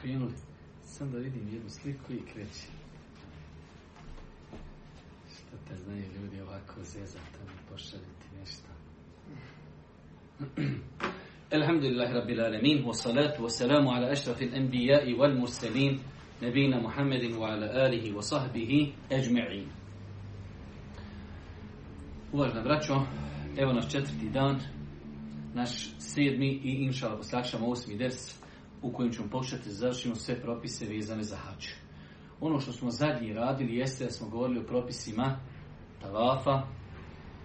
krenuli. Sam da vidim jednu sliku i kreći. Šta te znaju ljudi ovako zezati, tamo pošaljiti nešto. الحمد لله رب العالمين والصلاة والسلام على أشرف الأنبياء والمرسلين نبينا محمد وعلى آله وصحبه أجمعين Uvažna braćo, evo naš četvrti dan, naš sedmi i inšala poslakšamo osmi ders u kojem ćemo pokušati završimo sve propise vezane za hač. Ono što smo zadnji radili jeste da smo govorili o propisima tavafa,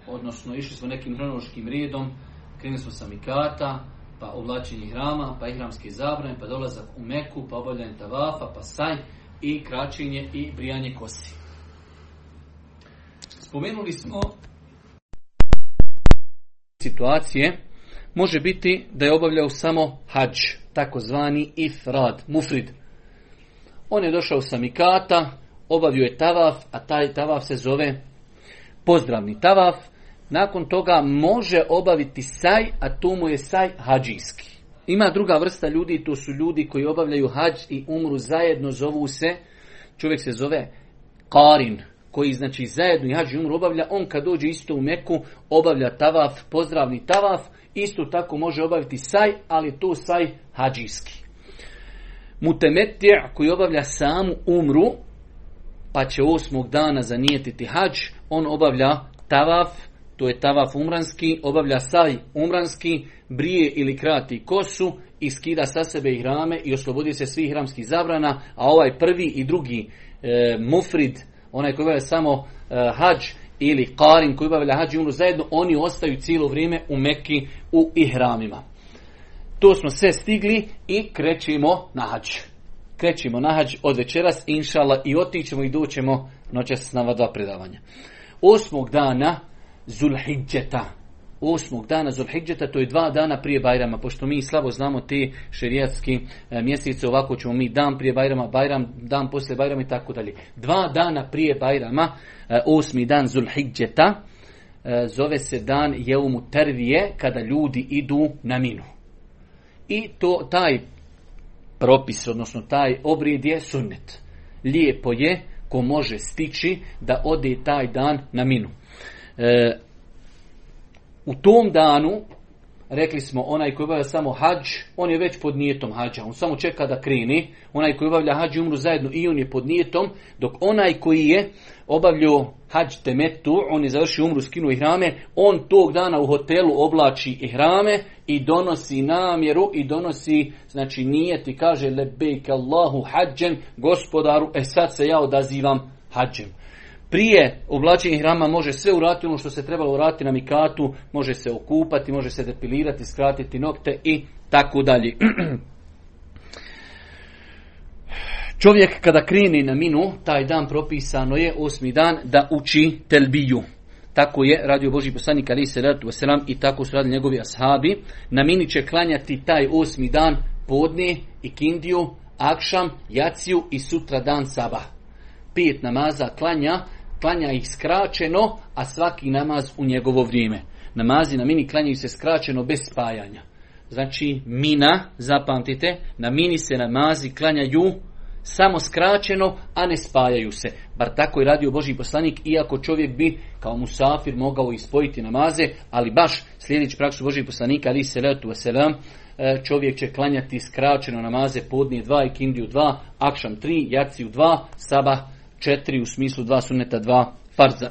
odnosno išli smo nekim hronološkim redom, krenuli smo sa mikata, pa oblačenje hrama, pa ihramske zabrane, pa dolazak u Meku, pa obavljanje tavafa, pa saj i kraćenje i brijanje kosi. Spomenuli smo situacije, može biti da je obavljao samo hađ, takozvani ifrad, mufrid. On je došao sa mikata, obavio je tavaf, a taj tavaf se zove pozdravni tavaf, nakon toga može obaviti saj, a to mu je saj hađijski. Ima druga vrsta ljudi, to su ljudi koji obavljaju hađ i umru zajedno, zovu se, čovjek se zove Karin, koji znači zajedno i hađ i umru obavlja, on kad dođe isto u Meku, obavlja tavaf, pozdravni tavaf, isto tako može obaviti saj, ali to saj hađijski. Mutemetija koji obavlja samu umru, pa će osmog dana zanijetiti hađ, on obavlja tavaf, to je tavaf umranski, obavlja saj umranski, brije ili krati kosu i skida sa sebe i hrame i oslobodi se svih hramskih zabrana, a ovaj prvi i drugi e, mufrid, onaj koji obavlja samo e, hađ ili karin koji obavlja hađ i umru zajedno, oni ostaju cijelo vrijeme u Mekki u ihramima. To smo sve stigli i krećemo na hađ. Krećemo na hađ od večeras, inšala, i otićemo i doćemo noćas na dva predavanja. Osmog dana Zulhidžeta. Osmog dana Zulhidžeta, to je dva dana prije Bajrama, pošto mi slabo znamo te šerijatske e, mjesece, ovako ćemo mi dan prije Bajrama, Bajram, dan poslije Bajrama i tako dalje. Dva dana prije Bajrama, e, osmi dan Zulhidžeta, e, zove se dan Jeumu Tervije, kada ljudi idu na minu. I to, taj propis, odnosno taj obrijed je sunnet. Lijepo je ko može stići da ode taj dan na minu. U tom danu, rekli smo, onaj koji obavlja samo hađ, on je već pod nijetom hađa. On samo čeka da kreni. Onaj koji obavlja hađ i umru zajedno i on je pod nijetom. Dok onaj koji je obavljao hađ temetu, on je završio umru, skinuo hrame, on tog dana u hotelu oblači i hrame i donosi namjeru i donosi, znači nijet i kaže lebejk Allahu hađem, gospodaru, e sad se ja odazivam hađem. Prije oblačenja hrama može sve uraditi ono što se trebalo uraditi na mikatu, može se okupati, može se depilirati, skratiti nokte i tako dalje. Čovjek kada kreni na minu, taj dan propisano je osmi dan da uči telbiju. Tako je radio Boži poslanik ali se ratu wasalam i tako su radili njegovi ashabi. Na mini će klanjati taj osmi dan podne i kindiju, akšam, jaciju i sutra dan sabah. Pet namaza klanja, klanja ih skraćeno, a svaki namaz u njegovo vrijeme. Namazi na mini klanjaju se skraćeno bez spajanja. Znači mina, zapamtite, na mini se namazi klanjaju samo skraćeno, a ne spajaju se. Bar tako je radio Boži poslanik, iako čovjek bi kao musafir mogao ispojiti namaze, ali baš sljedeći praksu Božih poslanika, ali se letu selam, čovjek će klanjati skraćeno namaze podnije dva i kindiju dva, akšam tri, jaciju dva, sabah četiri u smislu dva suneta, dva farza.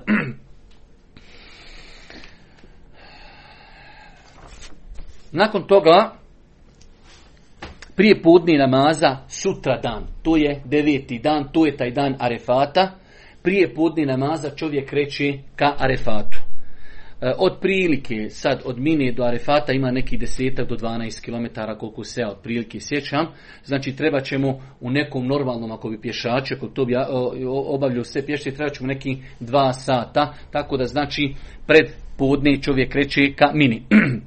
Nakon toga, prije podni namaza, sutra dan, to je deveti dan, to je taj dan arefata, prije podni namaza čovjek kreće ka arefatu. E, od prilike, sad od Mine do Arefata ima neki desetak do 12 km koliko se ja od prilike sjećam. Znači treba ćemo u nekom normalnom, ako bi pješači, ako to bi obavljaju sve pješte, treba ćemo neki dva sata. Tako da znači pred podne čovjek kreće ka Mini.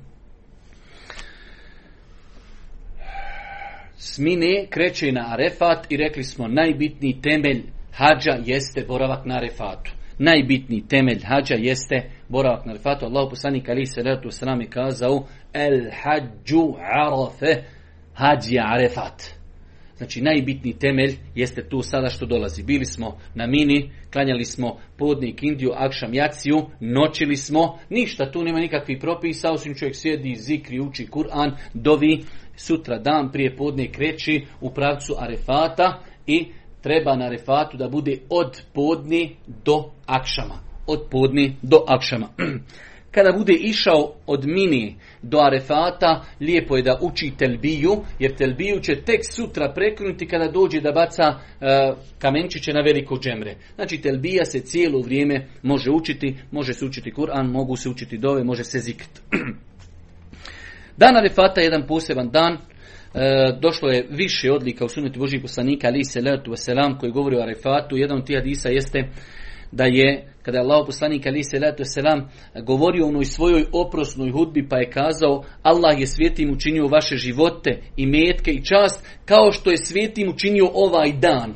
S Mine kreće na Arefat i rekli smo najbitniji temelj hađa jeste boravak na Arefatu najbitniji temelj hađa jeste boravak na Arefatu. Allah poslanik ali se ratu sram je kazao El hađu arafe hađi arefat. Znači najbitniji temelj jeste tu sada što dolazi. Bili smo na mini, klanjali smo podnik Indiju, akšam jaciju, noćili smo, ništa tu nema nikakvih propisa, osim čovjek sjedi, zikri, uči Kur'an, dovi, sutra dan prije podne kreći u pravcu arefata i treba na arefatu da bude od podni do akšama. Od podni do akšama. Kada bude išao od mini do arefata, lijepo je da uči telbiju, jer telbiju će tek sutra prekinuti kada dođe da baca uh, kamenčiće na veliko džemre. Znači telbija se cijelo vrijeme može učiti, može se učiti Kur'an, mogu se učiti dove, može se zikt. Dan arefata je jedan poseban dan, E, došlo je više odlika u sunetu Božih poslanika ali se letu selam koji govori o Arefatu. Jedan od tih hadisa jeste da je, kada je Allah poslanik ali se letu selam govorio onoj svojoj oprosnoj hudbi pa je kazao Allah je svijetim učinio vaše živote i metke i čast kao što je svijetim učinio ovaj dan.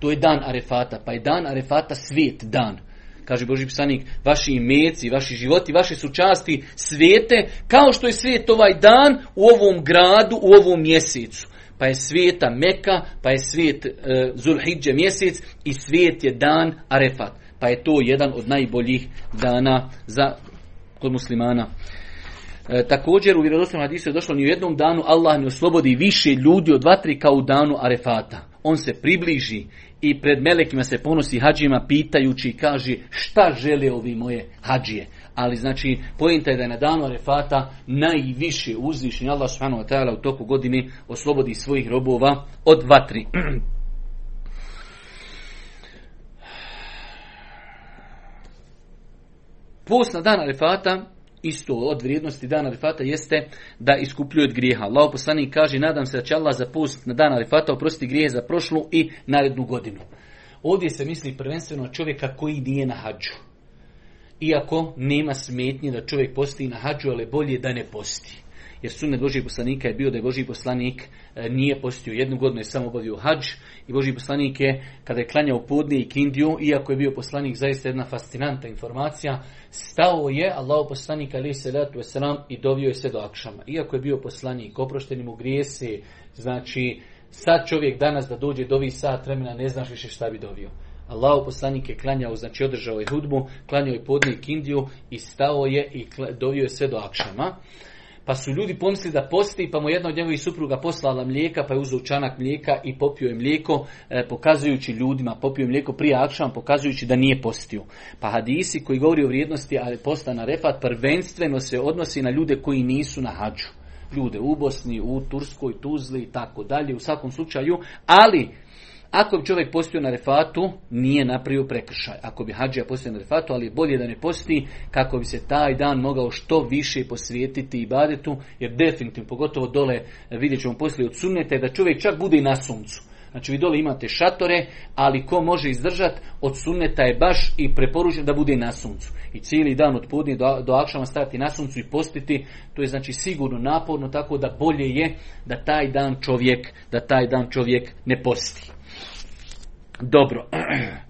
To je dan Arefata, pa je dan Arefata svijet dan kaže Boži psanik, vaši imeci, vaši životi, vaše su časti svijete, kao što je svijet ovaj dan u ovom gradu, u ovom mjesecu. Pa je svijeta Meka, pa je svijet e, Zulhidže mjesec i svijet je dan Arefat. Pa je to jedan od najboljih dana za kod muslimana. E, također u vjerodostojnom hadisu je došlo ni u jednom danu Allah ne oslobodi više ljudi od vatri kao u danu Arefata. On se približi i pred melekima se ponosi hađima pitajući i kaže šta žele ovi moje hađije. Ali znači pojenta je da je na danu Arefata najviše uzvišenje Allah subhanahu wa ta'ala u toku godine oslobodi svojih robova od vatri. Post na dan Arefata isto od vrijednosti dana Arifata jeste da iskupljuje od grijeha. Allah poslanik kaže, nadam se da će Allah za post na dan Arifata oprostiti grijehe za prošlu i narednu godinu. Ovdje se misli prvenstveno čovjeka koji nije na hađu. Iako nema smetnje da čovjek posti na hađu, ali bolje da ne posti jer sunet Božih poslanika je bio da je Božji poslanik e, nije postio jednu godinu, je samo obavio hađ i Božji poslanik je, kada je klanjao podne i kindiju, iako je bio poslanik zaista jedna fascinanta informacija, stao je Allah poslanik ali se letu selam i dovio je se do akšama. Iako je bio poslanik, oprošteni mu grijese, znači sad čovjek danas da dođe do ovih sat vremena ne znaš više šta bi dovio. Allah poslanik je klanjao, znači održao je hudbu, klanjao je podne i kindiju i stao je i dovio je sve do akšama. Pa su ljudi pomislili da posti, pa mu jedna od njegovih supruga poslala mlijeka, pa je uzeo čanak mlijeka i popio je mlijeko, e, pokazujući ljudima, popio je mlijeko prije akšama, pokazujući da nije postio. Pa hadisi koji govori o vrijednosti ali posta na refat, prvenstveno se odnosi na ljude koji nisu na hađu. Ljude u Bosni, u Turskoj, Tuzli i tako dalje, u svakom slučaju, ali ako bi čovjek postio na refatu, nije napravio prekršaj. Ako bi hađija postio na refatu, ali je bolje da ne posti kako bi se taj dan mogao što više posvijetiti i badetu, jer definitivno, pogotovo dole, vidjet ćemo poslije od sunnete, da čovjek čak bude i na suncu. Znači vi dole imate šatore, ali ko može izdržati od sunneta je baš i preporučen da bude na suncu. I cijeli dan od podnije do, do akšama stajati na suncu i postiti, to je znači sigurno naporno, tako da bolje je da taj dan čovjek, da taj dan čovjek ne posti. Dobro.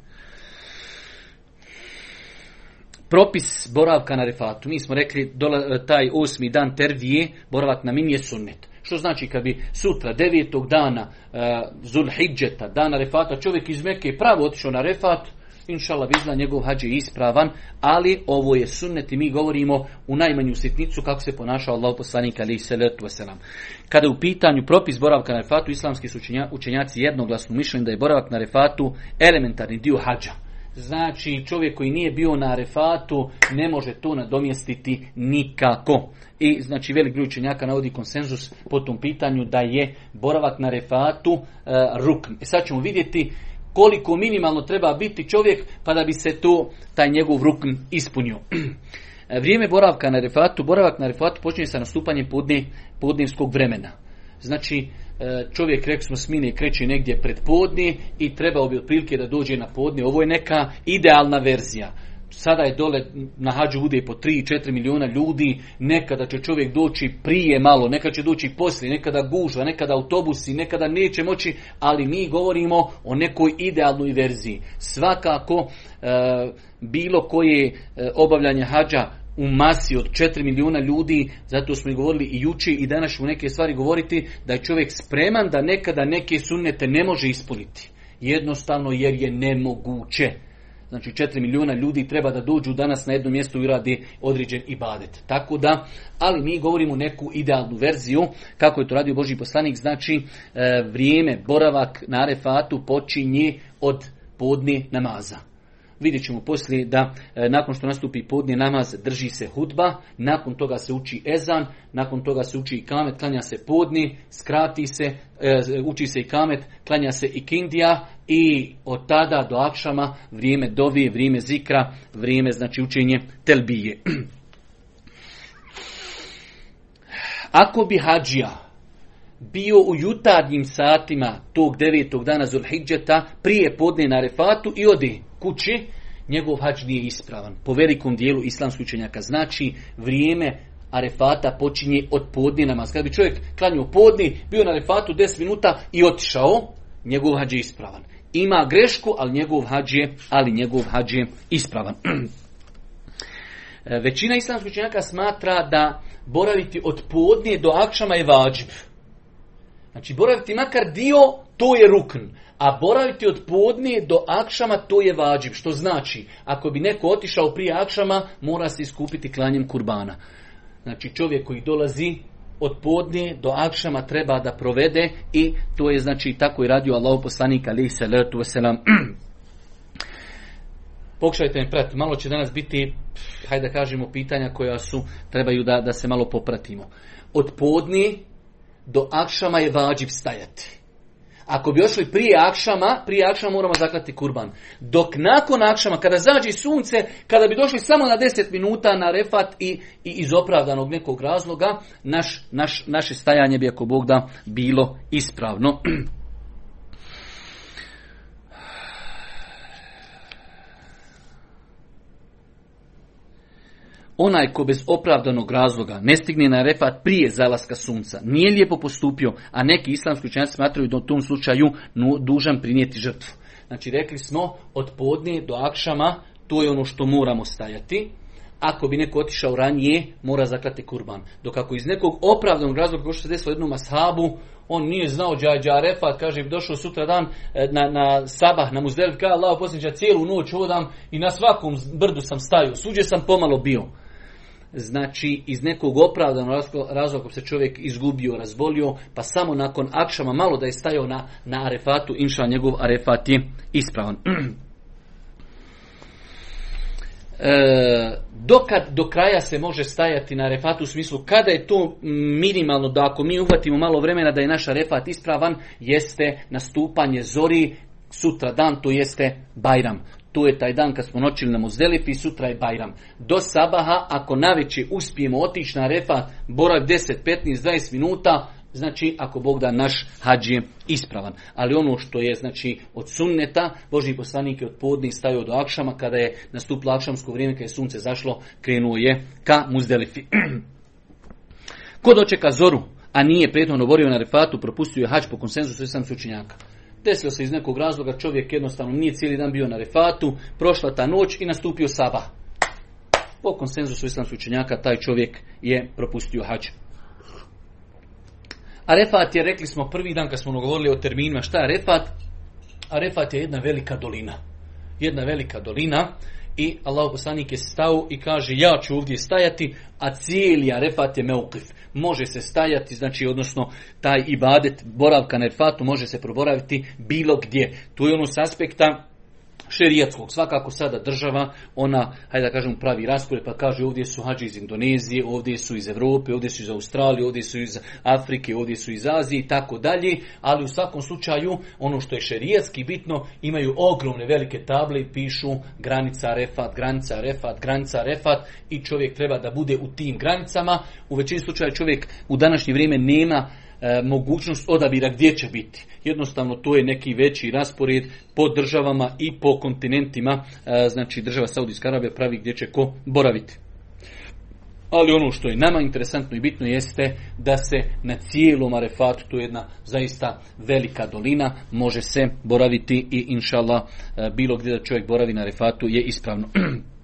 Propis boravka na refatu. Mi smo rekli dola, taj osmi dan tervije, boravak na min je sunnet. Što znači kad bi sutra, devetog dana uh, Zulhidžeta, dana refata, čovjek iz Mekke pravo otišao na refat, Inšala bizna njegov hađ je ispravan, ali ovo je sunnet i mi govorimo u najmanju sitnicu kako se ponašao Allah poslanik ali salatu wasalam. Kada je u pitanju propis boravka na refatu, islamski su učenjaci jednoglasno mišljeni da je boravak na refatu elementarni dio hađa. Znači čovjek koji nije bio na refatu ne može to nadomjestiti nikako. I znači velik broj učenjaka navodi konsenzus po tom pitanju da je boravak na refatu uh, rukn. E sad ćemo vidjeti koliko minimalno treba biti čovjek pa da bi se to, taj njegov rukn ispunio. Vrijeme boravka na refatu, boravak na refatu počinje sa nastupanjem podne, podnevskog vremena. Znači, e, čovjek, rekli smo, smine kreće negdje pred podne i trebao bi otprilike da dođe na podne. Ovo je neka idealna verzija sada je dole na hađu bude po 3-4 miliona ljudi, nekada će čovjek doći prije malo, nekada će doći poslije, nekada gužva, nekada autobusi, nekada neće moći, ali mi govorimo o nekoj idealnoj verziji. Svakako, e, bilo koje e, obavljanje hađa u masi od 4 milijuna ljudi, zato smo i govorili i juči i danas u neke stvari govoriti, da je čovjek spreman da nekada neke sunnete ne može ispuniti. Jednostavno jer je nemoguće. Znači 4 milijuna ljudi treba da dođu danas na jedno mjesto i radi određen ibadet. Tako da, ali mi govorimo neku idealnu verziju, kako je to radio Boži poslanik, znači e, vrijeme, boravak na arefatu počinje od podni namaza. Vidjet ćemo poslije da e, nakon što nastupi podnje namaz drži se hudba, nakon toga se uči ezan, nakon toga se uči i kamet, klanja se podni, skrati se, e, uči se i kamet, klanja se i kindija i od tada do akšama vrijeme dovije, vrijeme zikra, vrijeme znači učenje telbije. Ako bi hađija bio u jutarnjim satima tog devetog dana Zulhidžeta prije podne na refatu i odi kući, njegov hađ nije ispravan. Po velikom dijelu islamskih učenjaka znači vrijeme arefata počinje od podne namaz. Kad bi čovjek klanio podni, bio na arefatu 10 minuta i otišao, njegov hađ je ispravan. Ima grešku, ali njegov hađ je, ali njegov hađ je ispravan. Većina islamskih učenjaka smatra da boraviti od podne do akšama je vađib. Znači boraviti makar dio, to je rukn. A boraviti od podne do akšama, to je vađib. Što znači, ako bi neko otišao prije akšama, mora se iskupiti klanjem kurbana. Znači čovjek koji dolazi od podne do akšama treba da provede i to je znači tako i radio Allah poslanik alaih salatu wasalam. Pokušajte mi pratiti, malo će danas biti, hajde da kažemo, pitanja koja su, trebaju da, da se malo popratimo. Od podne do akšama je vađiv stajati. Ako bi ošli prije akšama, prije akšama moramo zaklati kurban. Dok nakon akšama, kada zađi sunce, kada bi došli samo na 10 minuta na refat i, i iz opravdanog nekog razloga, naš, naš, naše stajanje bi ako Bog da bilo ispravno. Onaj ko bez opravdanog razloga ne stigne na refat prije zalaska sunca, nije lijepo postupio, a neki islamski učenjaci smatraju da u tom slučaju dužan prinijeti žrtvu. Znači rekli smo od podne do akšama, to je ono što moramo stajati. Ako bi neko otišao ranije, mora zaklati kurban. Dok ako iz nekog opravdanog razloga, kao što se desilo jednom ashabu, on nije znao džađa refat, kaže, bi došao sutra dan e, na, na sabah, na muzdeliv, kaže, Allah cijelu noć hodam i na svakom brdu sam stajao, suđe sam pomalo bio znači iz nekog opravdanog razloga se čovjek izgubio, razbolio, pa samo nakon akšama malo da je stajao na, na arefatu, inša njegov arefat je ispravan. E, dokad do kraja se može stajati na refatu u smislu kada je to minimalno da ako mi uhvatimo malo vremena da je naš refat ispravan jeste nastupanje zori sutra dan to jeste Bajram to je taj dan kad smo noćili na Muzdelifi, sutra je Bajram. Do sabaha, ako naveće uspijemo otići na refa, borav 10, 15, 20 minuta, znači ako Bog da naš hađ je ispravan. Ali ono što je znači od sunneta, Božji poslanik je od podnih stavio do akšama, kada je nastupilo akšamsko vrijeme, kada je sunce zašlo, krenuo je ka Muzdelifi. Ko dočeka zoru, a nije prethodno borio na refatu, propustio je hađ po konsenzusu sam učenjaka. Desilo se iz nekog razloga, čovjek jednostavno nije cijeli dan bio na refatu, prošla ta noć i nastupio sabah. Po konsenzusu islamskih učenjaka taj čovjek je propustio hađ. A refat je, rekli smo prvi dan kad smo govorili o terminima, šta je refat? A refat je jedna velika dolina. Jedna velika dolina i Allah poslanik je stao i kaže ja ću ovdje stajati, a cijeli arefat je meukif. Može se stajati, znači odnosno taj ibadet, boravka na arefatu može se proboraviti bilo gdje. Tu je ono s aspekta šerijatskog. Svakako sada država, ona, hajde da kažem, pravi raspored, pa kaže ovdje su hađi iz Indonezije, ovdje su iz Europe, ovdje su iz Australije, ovdje su iz Afrike, ovdje su iz Azije i tako dalje, ali u svakom slučaju, ono što je šerijatski bitno, imaju ogromne velike table i pišu granica refat, granica refat, granica refat i čovjek treba da bude u tim granicama. U većini slučaja čovjek u današnje vrijeme nema E, mogućnost odabira gdje će biti. Jednostavno to je neki veći raspored po državama i po kontinentima, e, znači država Saudijska Arabija pravi gdje će ko boraviti. Ali ono što je nama interesantno i bitno jeste da se na cijelom arefatu, to je jedna zaista velika dolina, može se boraviti i inšallah e, bilo gdje da čovjek boravi na arefatu je ispravno.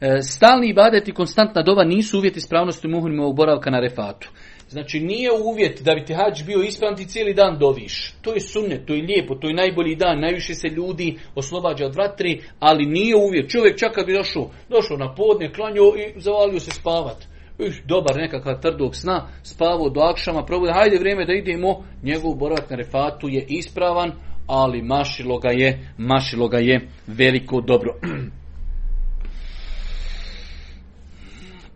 E, stalni ibadet i konstantna doba nisu uvjeti ispravnosti muhrimova boravka na Arefatu. Znači nije uvjet da bi ti hađ bio ispravan ti cijeli dan doviš. To je sunnet, to je lijepo, to je najbolji dan, najviše se ljudi oslobađa od vatri, ali nije uvjet. Čovjek čak kad bi došao, došao na podne, klanio i zavalio se spavat. Iš, dobar nekakav trdog sna, spavao do akšama, probude, hajde vrijeme da idemo, njegov boravak na refatu je ispravan, ali mašilo ga je, mašilo ga je veliko dobro.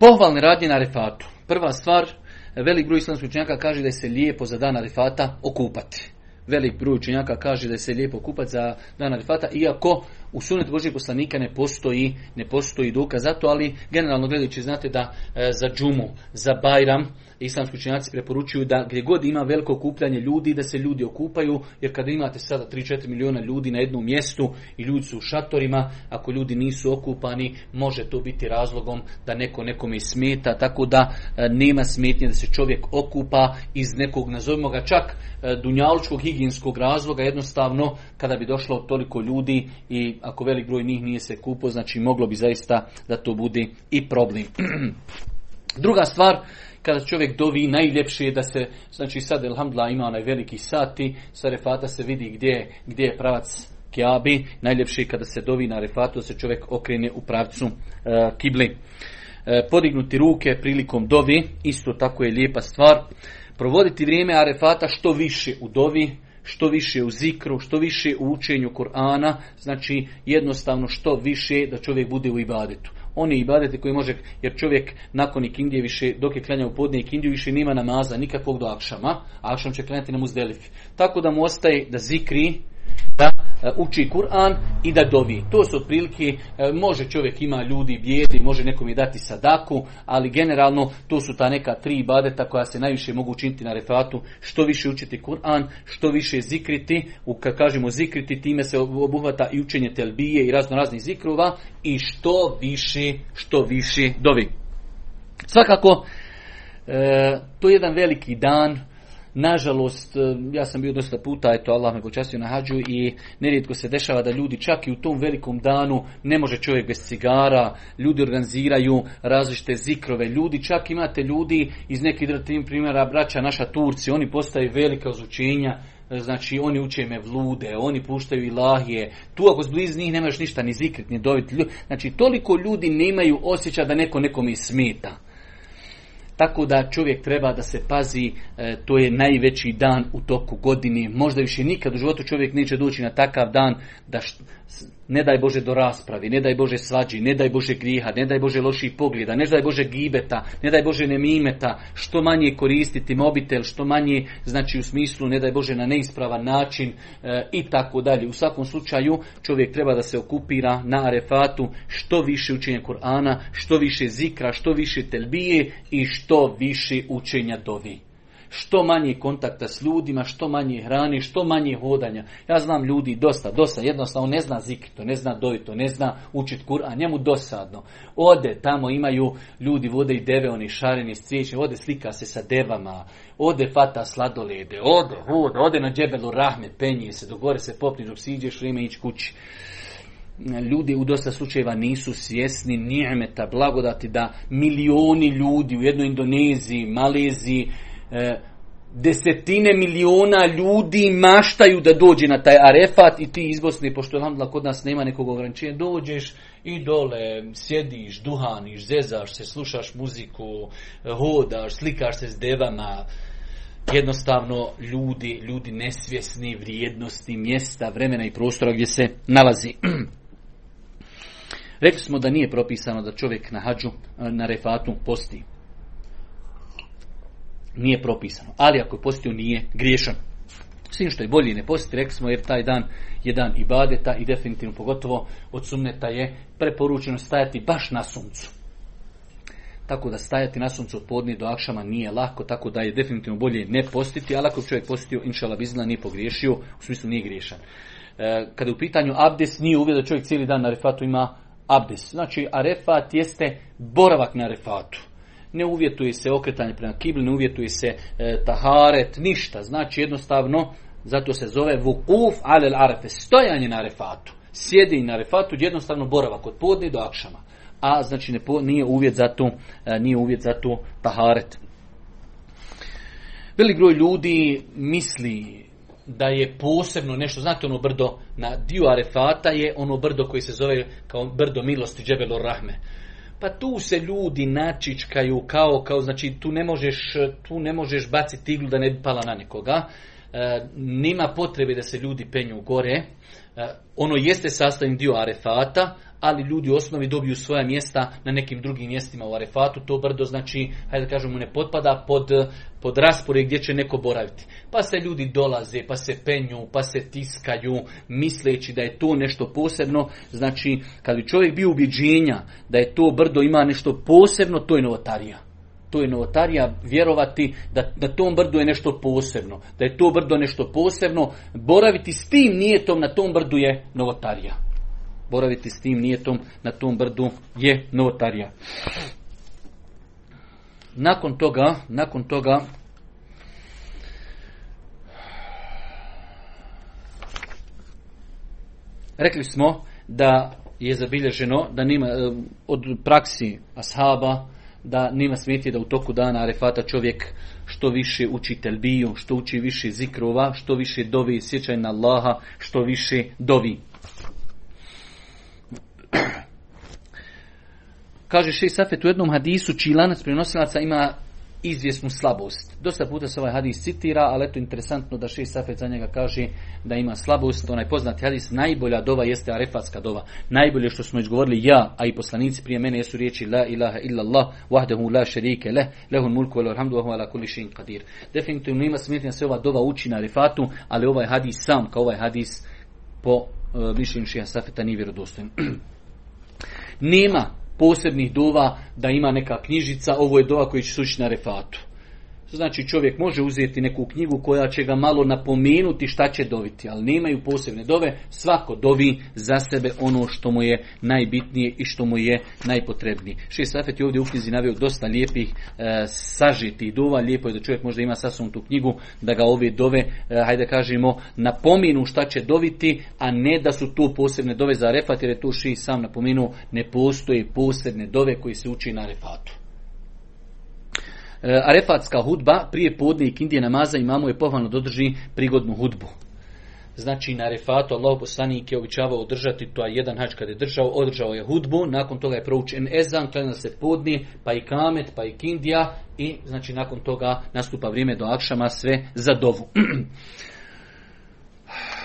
Pohvalne radnje na refatu. Prva stvar, velik broj islamskih učenjaka kaže da se lijepo za dan Arifata okupati. Velik broj učenjaka kaže da se lijepo okupati za dan Arifata, iako u sunet Božih poslanika ne postoji, ne postoji dokaz za to, ali generalno gledajući znate da e, za džumu, za bajram, islamski učenjaci preporučuju da gdje god ima veliko okupljanje ljudi, da se ljudi okupaju, jer kada imate sada 3-4 milijuna ljudi na jednom mjestu i ljudi su u šatorima, ako ljudi nisu okupani, može to biti razlogom da neko nekome smeta, tako da e, nema smetnje da se čovjek okupa iz nekog, nazovimo ga čak, e, dunjalučkog higijenskog razloga, jednostavno kada bi došlo toliko ljudi i ako velik broj njih nije se kupo, znači moglo bi zaista da to bude i problem. Druga stvar, kada čovjek dovi, najljepše je da se, znači sad Elhamdla ima onaj veliki sati, sa refata se vidi gdje, gdje je pravac Kjabi, najljepše je kada se dovi na refatu, da se čovjek okrene u pravcu uh, kibli. Uh, podignuti ruke prilikom dovi, isto tako je lijepa stvar. Provoditi vrijeme arefata što više u dovi, što više u zikru, što više u učenju Kur'ana, znači jednostavno što više da čovjek bude u ibadetu. Oni ibadete koji može, jer čovjek nakon ikindije više, dok je klanjao podne ikindiju, više nema namaza, nikakvog do akšama, a akšam će klanjati na muzdelifi. Tako da mu ostaje da zikri, da uči Kur'an i da dovi. To su otprilike, e, može čovjek ima ljudi bijedi, može nekom je dati sadaku, ali generalno to su ta neka tri ibadeta koja se najviše mogu učiniti na refatu. Što više učiti Kur'an, što više zikriti, u, kad kažemo zikriti, time se obuhvata i učenje telbije i razno raznih zikrova i što više, što više dovi. Svakako, e, to je jedan veliki dan, Nažalost, e, ja sam bio dosta puta, eto Allah me počastio na hađu i nerijetko se dešava da ljudi čak i u tom velikom danu ne može čovjek bez cigara, ljudi organiziraju različite zikrove, ljudi čak imate ljudi iz nekih primjera braća naša Turci, oni postaju velika ozučenja, e, znači oni uče me vlude, oni puštaju ilahije, tu ako zbliz njih nemaš ništa ni zikrit, ni dobiti, znači toliko ljudi nemaju osjećaj da neko nekome smeta. Tako da čovjek treba da se pazi, e, to je najveći dan u toku godine. Možda više nikad u životu čovjek neće doći na takav dan da ne daj Bože do raspravi, ne daj Bože svađi, ne daj Bože griha, ne daj Bože loših pogleda, ne daj Bože gibeta, ne daj Bože nemimeta, što manje koristiti mobitel, što manje, znači u smislu ne daj Bože na neispravan način e, i tako dalje. U svakom slučaju čovjek treba da se okupira na arefatu što više učenja Kur'ana, što više zikra, što više telbije i što više učenja dovi što manje kontakta s ljudima, što manje hrani, što manje hodanja. Ja znam ljudi dosta, dosta, jednostavno ne zna to ne zna dojito, ne zna učit a njemu dosadno. Ode, tamo imaju ljudi, vode i deve, oni šareni s ode slika se sa devama, ode fata sladolede, ode, ode, ode na džebelu rahme, penje se, dogore se popni dok si iđeš vrijeme ići kući ljudi u dosta slučajeva nisu svjesni nijemeta, blagodati da milioni ljudi u jednoj Indoneziji, Maleziji, desetine miliona ljudi maštaju da dođe na taj arefat i ti iz Bosne, pošto alhamdulillah kod nas nema nekog ograničenja, dođeš i dole sjediš, duhaniš, zezaš se, slušaš muziku, hodaš, slikaš se s devama, jednostavno ljudi, ljudi nesvjesni vrijednosti mjesta, vremena i prostora gdje se nalazi. Rekli smo da nije propisano da čovjek na hađu, na refatu posti nije propisano. Ali ako je postio nije griješan. Svim što je bolje ne postiti, rekli smo jer taj dan je dan ibadeta i definitivno pogotovo od sunneta je preporučeno stajati baš na suncu. Tako da stajati na suncu od podne do akšama nije lako, tako da je definitivno bolje ne postiti, ali ako čovjek postio, inšala bizna, nije pogriješio, u smislu nije griješan. E, kada je u pitanju abdes, nije uvijek da čovjek cijeli dan na refatu ima abdes. Znači, arefat jeste boravak na refatu ne uvjetuje se okretanje prema kibli, ne uvjetuje se e, taharet, ništa. Znači jednostavno, zato se zove vukuf alel arefe, stojanje na arefatu. Sjedi na arefatu, jednostavno boravak od podne do akšama. a znači ne, nije uvjet za to, e, nije uvjet za to taharet. Velik broj ljudi misli da je posebno nešto, znate ono brdo na dio Arefata je ono brdo koji se zove kao brdo milosti Džebelo Rahme. Pa tu se ljudi načičkaju kao, kao znači tu ne možeš, tu ne možeš baciti iglu da ne bi pala na nekoga. E, nema potrebe da se ljudi penju gore. E, ono jeste sastavni dio Arefata, ali ljudi u osnovi dobiju svoja mjesta na nekim drugim mjestima u Arefatu. To brdo znači, hajde da kažemo, ne potpada pod, pod raspored gdje će neko boraviti. Pa se ljudi dolaze, pa se penju, pa se tiskaju, misleći da je to nešto posebno. Znači, kad bi čovjek bio ubjeđenja da je to brdo ima nešto posebno, to je novotarija to je novotarija vjerovati da na tom brdu je nešto posebno, da je to brdo nešto posebno, boraviti s tim nijetom na tom brdu je novotarija. Boraviti s tim nijetom na tom brdu je novotarija. Nakon toga, nakon toga rekli smo da je zabilježeno da nema eh, od praksi ashaba da nema smetje da u toku dana arefata čovjek što više uči telbiju, što uči više zikrova, što više dovi sjećaj na Allaha, što više dovi. Kaže Šej Safet u jednom hadisu, čiji lanac prenosilaca ima izvjesnu slabost. Dosta puta se ovaj hadis citira, ali eto interesantno da šest safet za njega kaže da ima slabost. Onaj poznati hadis, najbolja dova jeste arefatska dova. Najbolje što smo izgovorili ja, a i poslanici prije mene jesu riječi la ilaha illallah, wahdahu la šerike leh, lehun mulku wa alhamdu wa ala kulli šin qadir. Definitivno ima smetnja se ova dova uči na arefatu, ali ovaj hadis sam, kao ovaj hadis po uh, mišljenju šeha safeta nije vjerodostojen. Nema posebnih dova da ima neka knjižica, ovo je dova koji će sući na refatu. Znači čovjek može uzeti neku knjigu koja će ga malo napomenuti šta će doviti, ali nemaju posebne dove, svako dovi za sebe ono što mu je najbitnije i što mu je najpotrebnije. Šest Safet je ovdje u knjizi naveo dosta lijepih e, sažitih dova, lijepo je da čovjek možda ima sasvom tu knjigu, da ga ove dove, e, hajde kažemo, napomenu šta će doviti, a ne da su tu posebne dove za refat, jer je tu ši sam napomenuo, ne postoje posebne dove koji se uči na refatu. E, arefatska hudba prije podne i kindije namaza imamo je pohvalno dodrži prigodnu hudbu. Znači na refatu Allah poslanik je običavao održati, to je jedan hač kad je držao, održao je hudbu, nakon toga je proučen ezan, klanja se podni, pa i kamet, pa i kindija i znači nakon toga nastupa vrijeme do akšama sve za dovu.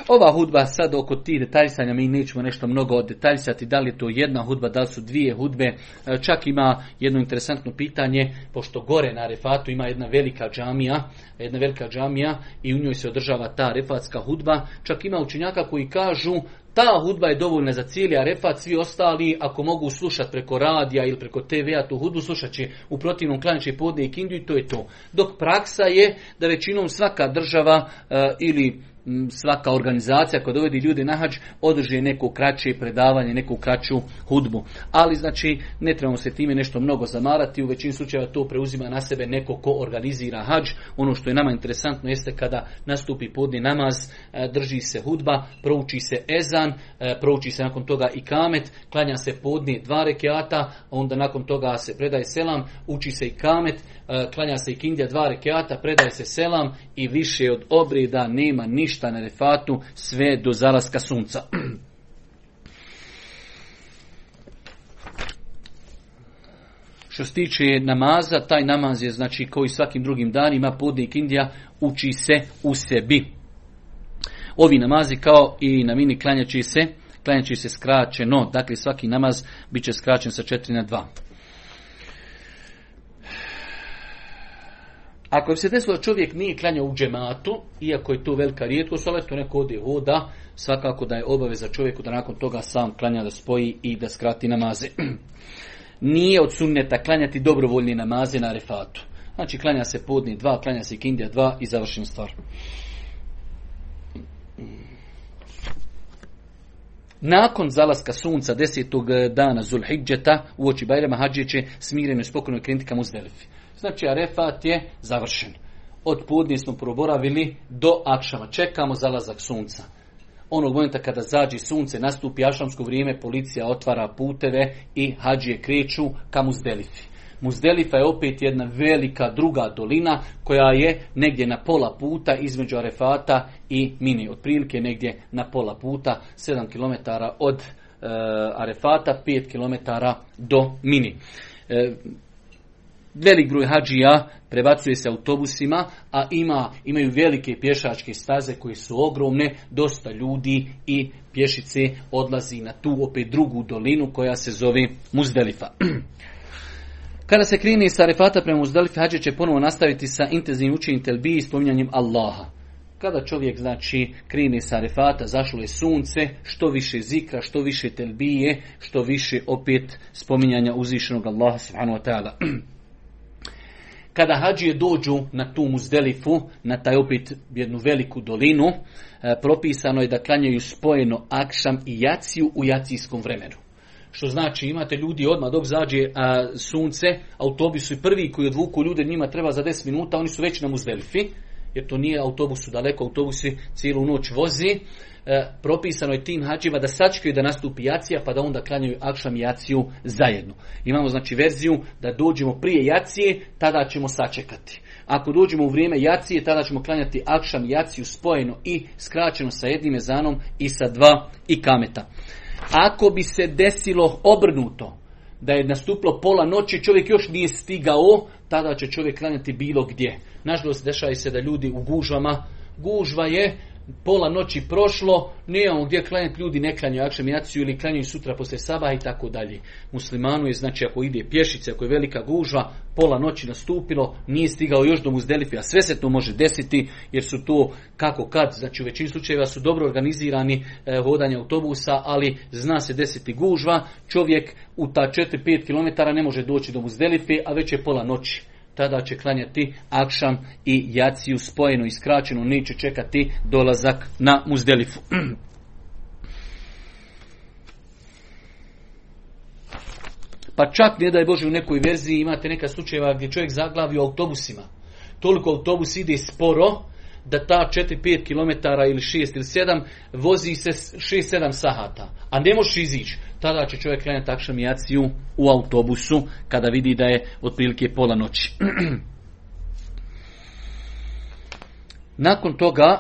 Ova hudba sad oko tih detaljsanja mi nećemo nešto mnogo detaljsati, da li je to jedna hudba, da li su dvije hudbe. E, čak ima jedno interesantno pitanje, pošto gore na refatu ima jedna velika džamija, jedna velika džamija i u njoj se održava ta refatska hudba. Čak ima učenjaka koji kažu ta hudba je dovoljna za cijeli arefat, svi ostali ako mogu slušati preko radija ili preko TV-a tu hudbu, slušat će u protivnom klanjače podne i kindiju i to je to. Dok praksa je da većinom svaka država e, ili svaka organizacija koja dovodi ljude na hađ održi neko kraće predavanje, neku kraću hudbu. Ali znači ne trebamo se time nešto mnogo zamarati, u većini slučajeva to preuzima na sebe neko ko organizira hađ. Ono što je nama interesantno jeste kada nastupi podni namaz, e, drži se hudba, prouči se ezan, e, prouči se nakon toga i kamet, klanja se podni dva rekiata, onda nakon toga se predaje selam, uči se i kamet, klanja se i kindija dva rekiata, predaje se selam i više od obreda nema ništa ništa na refatu sve do zalaska sunca. Što se tiče namaza, taj namaz je znači koji svakim drugim danima podnik Indija uči se u sebi. Ovi namazi kao i na mini klanjači se, klanjači se skraćeno, dakle svaki namaz bit će skraćen sa 4 na 2. Ako se desilo da čovjek nije klanjao u džematu, iako je to velika rijetkost, ali to neko ode hoda, svakako da je obaveza čovjeku da nakon toga sam klanja da spoji i da skrati namaze. nije od sunneta klanjati dobrovoljni namaze na refatu. Znači klanja se podni dva, klanja se kindija dva i završen stvar. Nakon zalaska sunca desetog dana Zulhidžeta u oči Bajrama Hadžije će smireno i spokojno krenuti ka Muzdelifi. Znači Arefat je završen. Od podnije smo proboravili do Akšama. Čekamo zalazak sunca. Onog momenta kada zađi sunce, nastupi ašamsko vrijeme, policija otvara puteve i hađije kreću ka Muzdelifi. Muzdelifa je opet jedna velika druga dolina koja je negdje na pola puta između Arefata i Mini. Otprilike negdje na pola puta, 7 km od e, Arefata, 5 km do Mini. E, velik broj hađija prebacuje se autobusima, a ima, imaju velike pješačke staze koje su ogromne, dosta ljudi i pješice odlazi na tu opet drugu dolinu koja se zove Muzdelifa. Kada se krini sa Arefata prema Muzdelifi, hađe će ponovo nastaviti sa intenzivnim učenjem telbi i spominjanjem Allaha. Kada čovjek znači krini sa Arefata, zašlo je sunce, što više zikra, što više telbije, što više opet spominjanja uzvišenog Allaha subhanahu wa ta'ala. Kada hađije dođu na tu muzdelifu, na taj opet jednu veliku dolinu, e, propisano je da klanjaju spojeno akšam i jaciju u jacijskom vremenu. Što znači imate ljudi odmah dok zađe sunce, autobus su i prvi koji odvuku ljude, njima treba za 10 minuta, oni su već na muzdelifi, jer to nije autobusu daleko, autobusi cijelu noć vozi. E, propisano je tim hađima da sačekaju da nastupi jacija pa da onda klanjaju akšam i jaciju zajedno. Imamo znači verziju da dođemo prije jacije, tada ćemo sačekati. Ako dođemo u vrijeme jacije, tada ćemo klanjati akšam i jaciju spojeno i skraćeno sa jednim mezanom i sa dva i kameta. Ako bi se desilo obrnuto, da je nastuplo pola noći, čovjek još nije stigao, tada će čovjek klanjati bilo gdje. Nažalost, dešava se da ljudi u gužvama, gužva je pola noći prošlo, nemamo gdje klanjati, ljudi ne klanjaju akšem jaciju ili klanjaju sutra poslije sabaha i tako dalje. Muslimanu je, znači ako ide pješice, ako je velika gužva, pola noći nastupilo, nije stigao još do muzdelifi, a sve se to može desiti, jer su to kako kad, znači u većini slučajeva su dobro organizirani e, hodanje autobusa, ali zna se desiti gužva, čovjek u ta 4-5 km ne može doći do muzdelifi, a već je pola noći tada će klanjati akšam i jaciju spojenu i skraćenu, neće čekati dolazak na muzdelifu. Pa čak ne da je Bože u nekoj verziji imate neka slučajeva gdje čovjek zaglavi u autobusima. Toliko autobus ide sporo da ta 4-5 km ili 6 ili 7 vozi se 6-7 sahata. A ne možeš izići. Tada će čovjek krenuti akšamijaciju u autobusu kada vidi da je otprilike pola noći. Nakon toga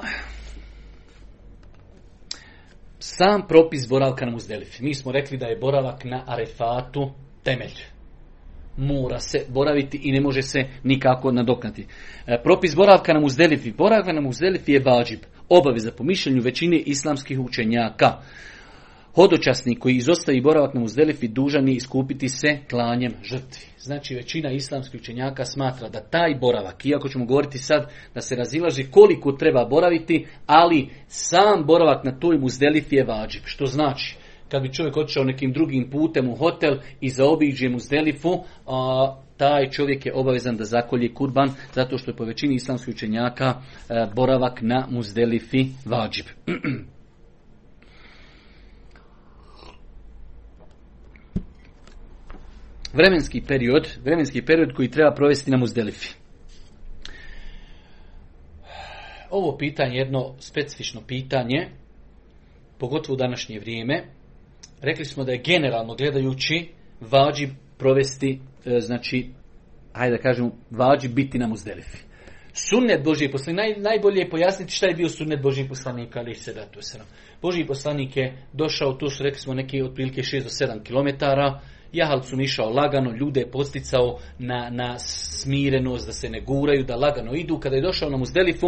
sam propis boravka na Muzdelifi. Mi smo rekli da je boravak na Arefatu temelj mora se boraviti i ne može se nikako nadoknati. E, propis boravka na muzdelifi. Boravka na muzdelifi je vađib. Obaveza po mišljenju većine islamskih učenjaka. Hodočasnik koji izostavi boravak na muzdelifi dužan je iskupiti se klanjem žrtvi. Znači većina islamskih učenjaka smatra da taj boravak, iako ćemo govoriti sad da se razilaži koliko treba boraviti, ali sam boravak na toj muzdelifi je vađib. Što znači? kad bi čovjek otišao nekim drugim putem u hotel i zaobiđe mu zdelifu, a, taj čovjek je obavezan da zakolje kurban, zato što je po većini islamskih učenjaka e, boravak na muzdelifi vađib. vremenski period, vremenski period koji treba provesti na muzdelifi. Ovo pitanje je jedno specifično pitanje, pogotovo u današnje vrijeme, rekli smo da je generalno gledajući vađi provesti, e, znači, hajde da kažemo, vađi biti na muzdelifi. Sunnet Božji poslanik, naj, najbolje je pojasniti šta je bio sunnet Božji poslanika, ali se da to se Božji poslanik je došao, tu su rekli smo neki otprilike 6 do 7 km, Jahal su išao lagano, ljude je posticao na, na smirenost, da se ne guraju, da lagano idu. Kada je došao na muzdelifu,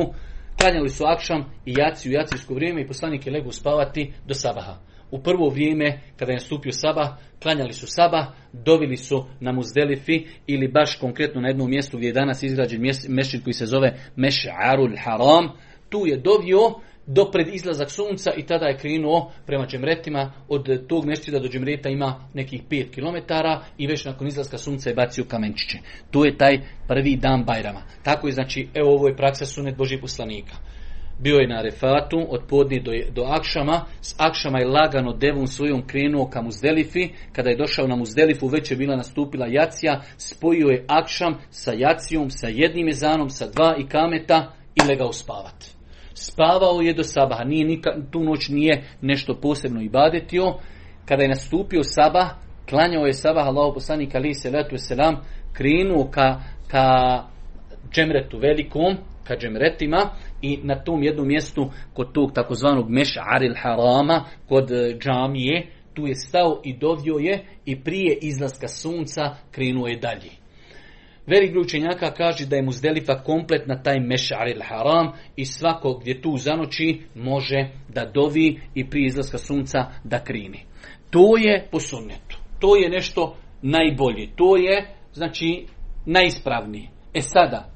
klanjali su akšam i jaciju, jacijsko vrijeme i poslanik je legu spavati do sabaha u prvo vrijeme kada je stupio Saba, klanjali su Saba, dovili su na Muzdelifi ili baš konkretno na jednom mjestu gdje je danas izgrađen mešćid koji se zove Meš'arul Haram, tu je dovio do pred izlazak sunca i tada je krenuo prema džemretima. Od tog mešćida do džemreta ima nekih 5 km i već nakon izlaska sunca je bacio kamenčiće. Tu je taj prvi dan Bajrama. Tako je znači, evo ovo je praksa sunet Božih poslanika bio je na refatu od podne do, do Akšama, s Akšama je lagano devun svojom krenuo ka Muzdelifi, kada je došao na Muzdelifu već je bila nastupila jacija, spojio je Akšam sa jacijom, sa jednim jezanom, sa dva i kameta i legao spavati. Spavao je do sabaha, nije nikad, tu noć nije nešto posebno ibadetio. Kada je nastupio sabah, klanjao je sabah Allahu poslanik ali se letu selam, krenuo ka, ka džemretu velikom, ka džemretima i na tom jednom mjestu kod tog takozvanog meš'aril harama, kod e, džamije, tu je stao i dovio je i prije izlaska sunca krenuo je dalje. Velik broj učenjaka kaže da je Muzdelifa komplet na taj meš'aril haram i svako gdje tu zanoći može da dovi i prije izlaska sunca da krini. To je po sunnetu. To je nešto najbolje. To je, znači, najispravnije. E sada,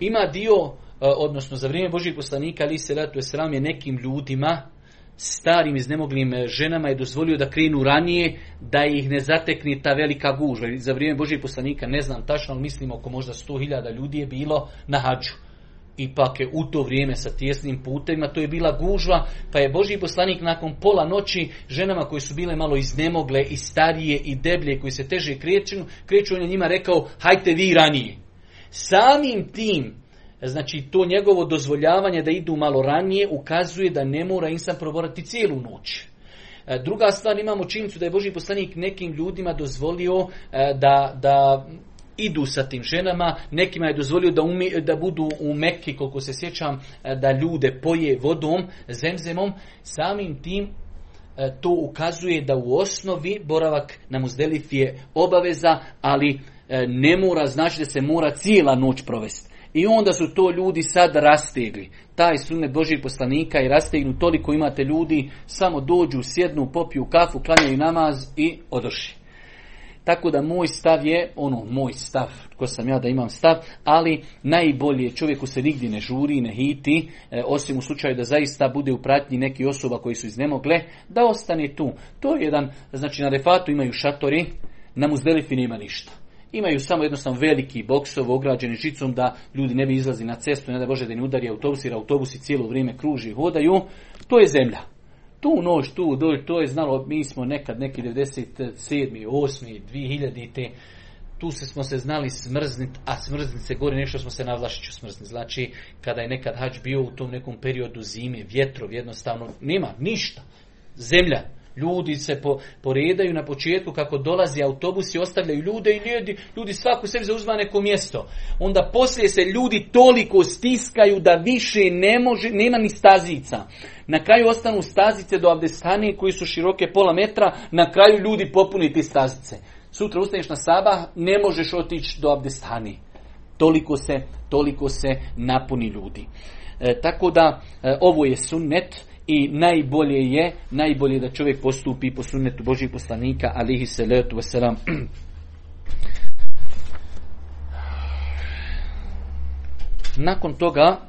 ima dio, e, odnosno za vrijeme Božih poslanika, ali se ratu je nekim ljudima, starim iznemoglim ženama je dozvolio da krenu ranije, da ih ne zatekne ta velika gužva. Za vrijeme Božih poslanika, ne znam tačno, ali mislim oko možda 100.000 ljudi je bilo na hađu. Ipak je u to vrijeme sa tjesnim putevima, to je bila gužva, pa je Boži poslanik nakon pola noći ženama koje su bile malo iznemogle i starije i deblje, koji se teže kreću, kreću on je njima rekao, hajte vi ranije. Samim tim, znači to njegovo dozvoljavanje da idu malo ranije ukazuje da ne mora insan proborati cijelu noć. E, druga stvar, imamo činjenicu da je Boži poslanik nekim ljudima dozvolio e, da, da idu sa tim ženama, nekima je dozvolio da, da budu u Mekki, koliko se sjećam, e, da ljude poje vodom, zemzemom, samim tim to ukazuje da u osnovi boravak na Muzdelif je obaveza, ali ne mora znači da se mora cijela noć provesti. I onda su to ljudi sad rastegli. Taj sunet Božih poslanika i rastegnu toliko imate ljudi, samo dođu, sjednu, popiju kafu, klanjaju namaz i odoši. Tako da moj stav je, ono, moj stav, ko sam ja da imam stav, ali najbolje čovjeku se nigdje ne žuri, ne hiti, e, osim u slučaju da zaista bude u pratnji neki osoba koji su iznemogle, da ostane tu. To je jedan, znači na refatu imaju šatori, na muzdelifi nema ništa. Imaju samo jednostavno veliki boksov ograđeni žicom da ljudi ne bi izlazi na cestu, ne da Bože da ne udari autobus jer autobusi cijelo vrijeme kruži i hodaju. To je zemlja. Tu noć, tu dođe, to je znalo, mi smo nekad neki 97. 8. 2000. Te, tu se smo se znali smrznit, a smrznit se gore nešto smo se na Vlašiću smrznit. Znači, kada je nekad hač bio u tom nekom periodu zime, vjetrov, jednostavno, nema ništa. Zemlja, Ljudi se po, poredaju na početku kako dolazi autobus i ostavljaju ljude i ljudi, ljudi svaku sebi zauzma neko mjesto. Onda poslije se ljudi toliko stiskaju da više ne može, nema ni stazica. Na kraju ostanu stazice do Abdestane koji su široke pola metra, na kraju ljudi popuniti stazice. Sutra ustaneš na Sabah, ne možeš otići do Abdestani. Toliko se, toliko se napuni ljudi. E, tako da e, ovo je sunnet i najbolje je, najbolje da čovjek postupi po sunnetu Božih poslanika, alihi salatu wasalam. Nakon toga,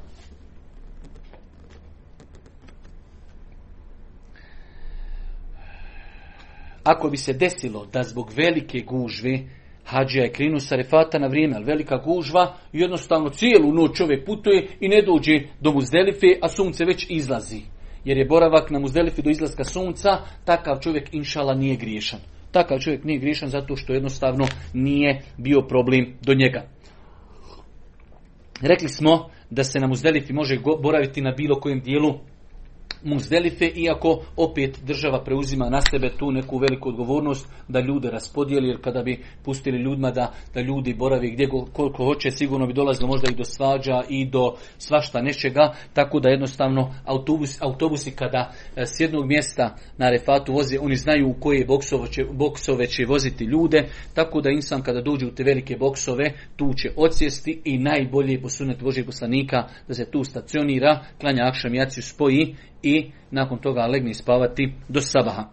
ako bi se desilo da zbog velike gužve Hadžija je krinu sa na vrijeme, ali velika gužva, jednostavno cijelu noć čovjek putuje i ne dođe do muzdelife, a sunce već izlazi jer je boravak na Muzdelifi do izlaska sunca, takav čovjek inšala nije griješan. Takav čovjek nije griješan zato što jednostavno nije bio problem do njega. Rekli smo da se na Muzdelifi može boraviti na bilo kojem dijelu Muzdelife, iako opet država preuzima na sebe tu neku veliku odgovornost da ljude raspodijeli, jer kada bi pustili ljudima da, da ljudi boravi gdje koliko hoće, sigurno bi dolazilo možda i do svađa i do svašta nečega, tako da jednostavno autobus, autobusi kada e, s jednog mjesta na refatu voze, oni znaju u koje boksove će, boksove će voziti ljude, tako da insan kada dođe u te velike boksove, tu će odsjesti i najbolje posunet Božih poslanika da se tu stacionira, klanja akšam jaciju spoji i nakon toga legni spavati do sabaha.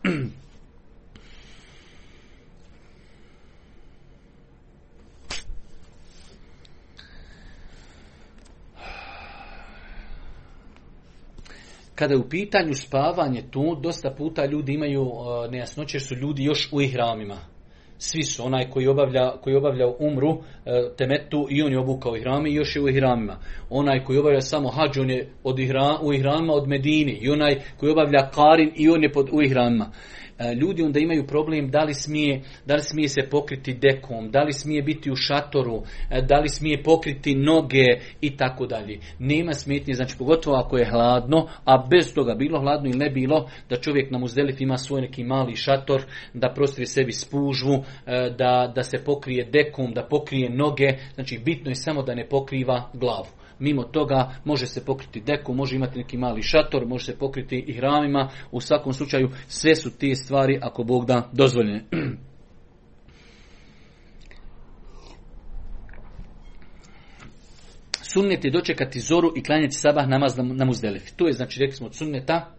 Kada je u pitanju spavanje tu, dosta puta ljudi imaju uh, nejasnoće su ljudi još u ihramima svi su onaj koji obavlja, koji obavlja umru e, temetu i on je obukao ihrami i još je u ihramima. Onaj koji obavlja samo hađ on je od ihra, u ihramima od Medini i onaj koji obavlja karin i on je pod, u ihramima. E, ljudi onda imaju problem da li smije, da li smije se pokriti dekom, da li smije biti u šatoru, e, da li smije pokriti noge i tako dalje. Nema smetnje, znači pogotovo ako je hladno, a bez toga bilo hladno ili ne bilo, da čovjek na muzdelif ima svoj neki mali šator, da prostrije sebi spužvu, da, da se pokrije dekom, da pokrije noge, znači bitno je samo da ne pokriva glavu. Mimo toga može se pokriti deku, može imati neki mali šator, može se pokriti i hramima. U svakom slučaju sve su te stvari, ako Bog da, dozvoljene. Sunnet je dočekati zoru i klanjati sabah namaz na muzdelifi. To je, znači, rekli smo od sunneta,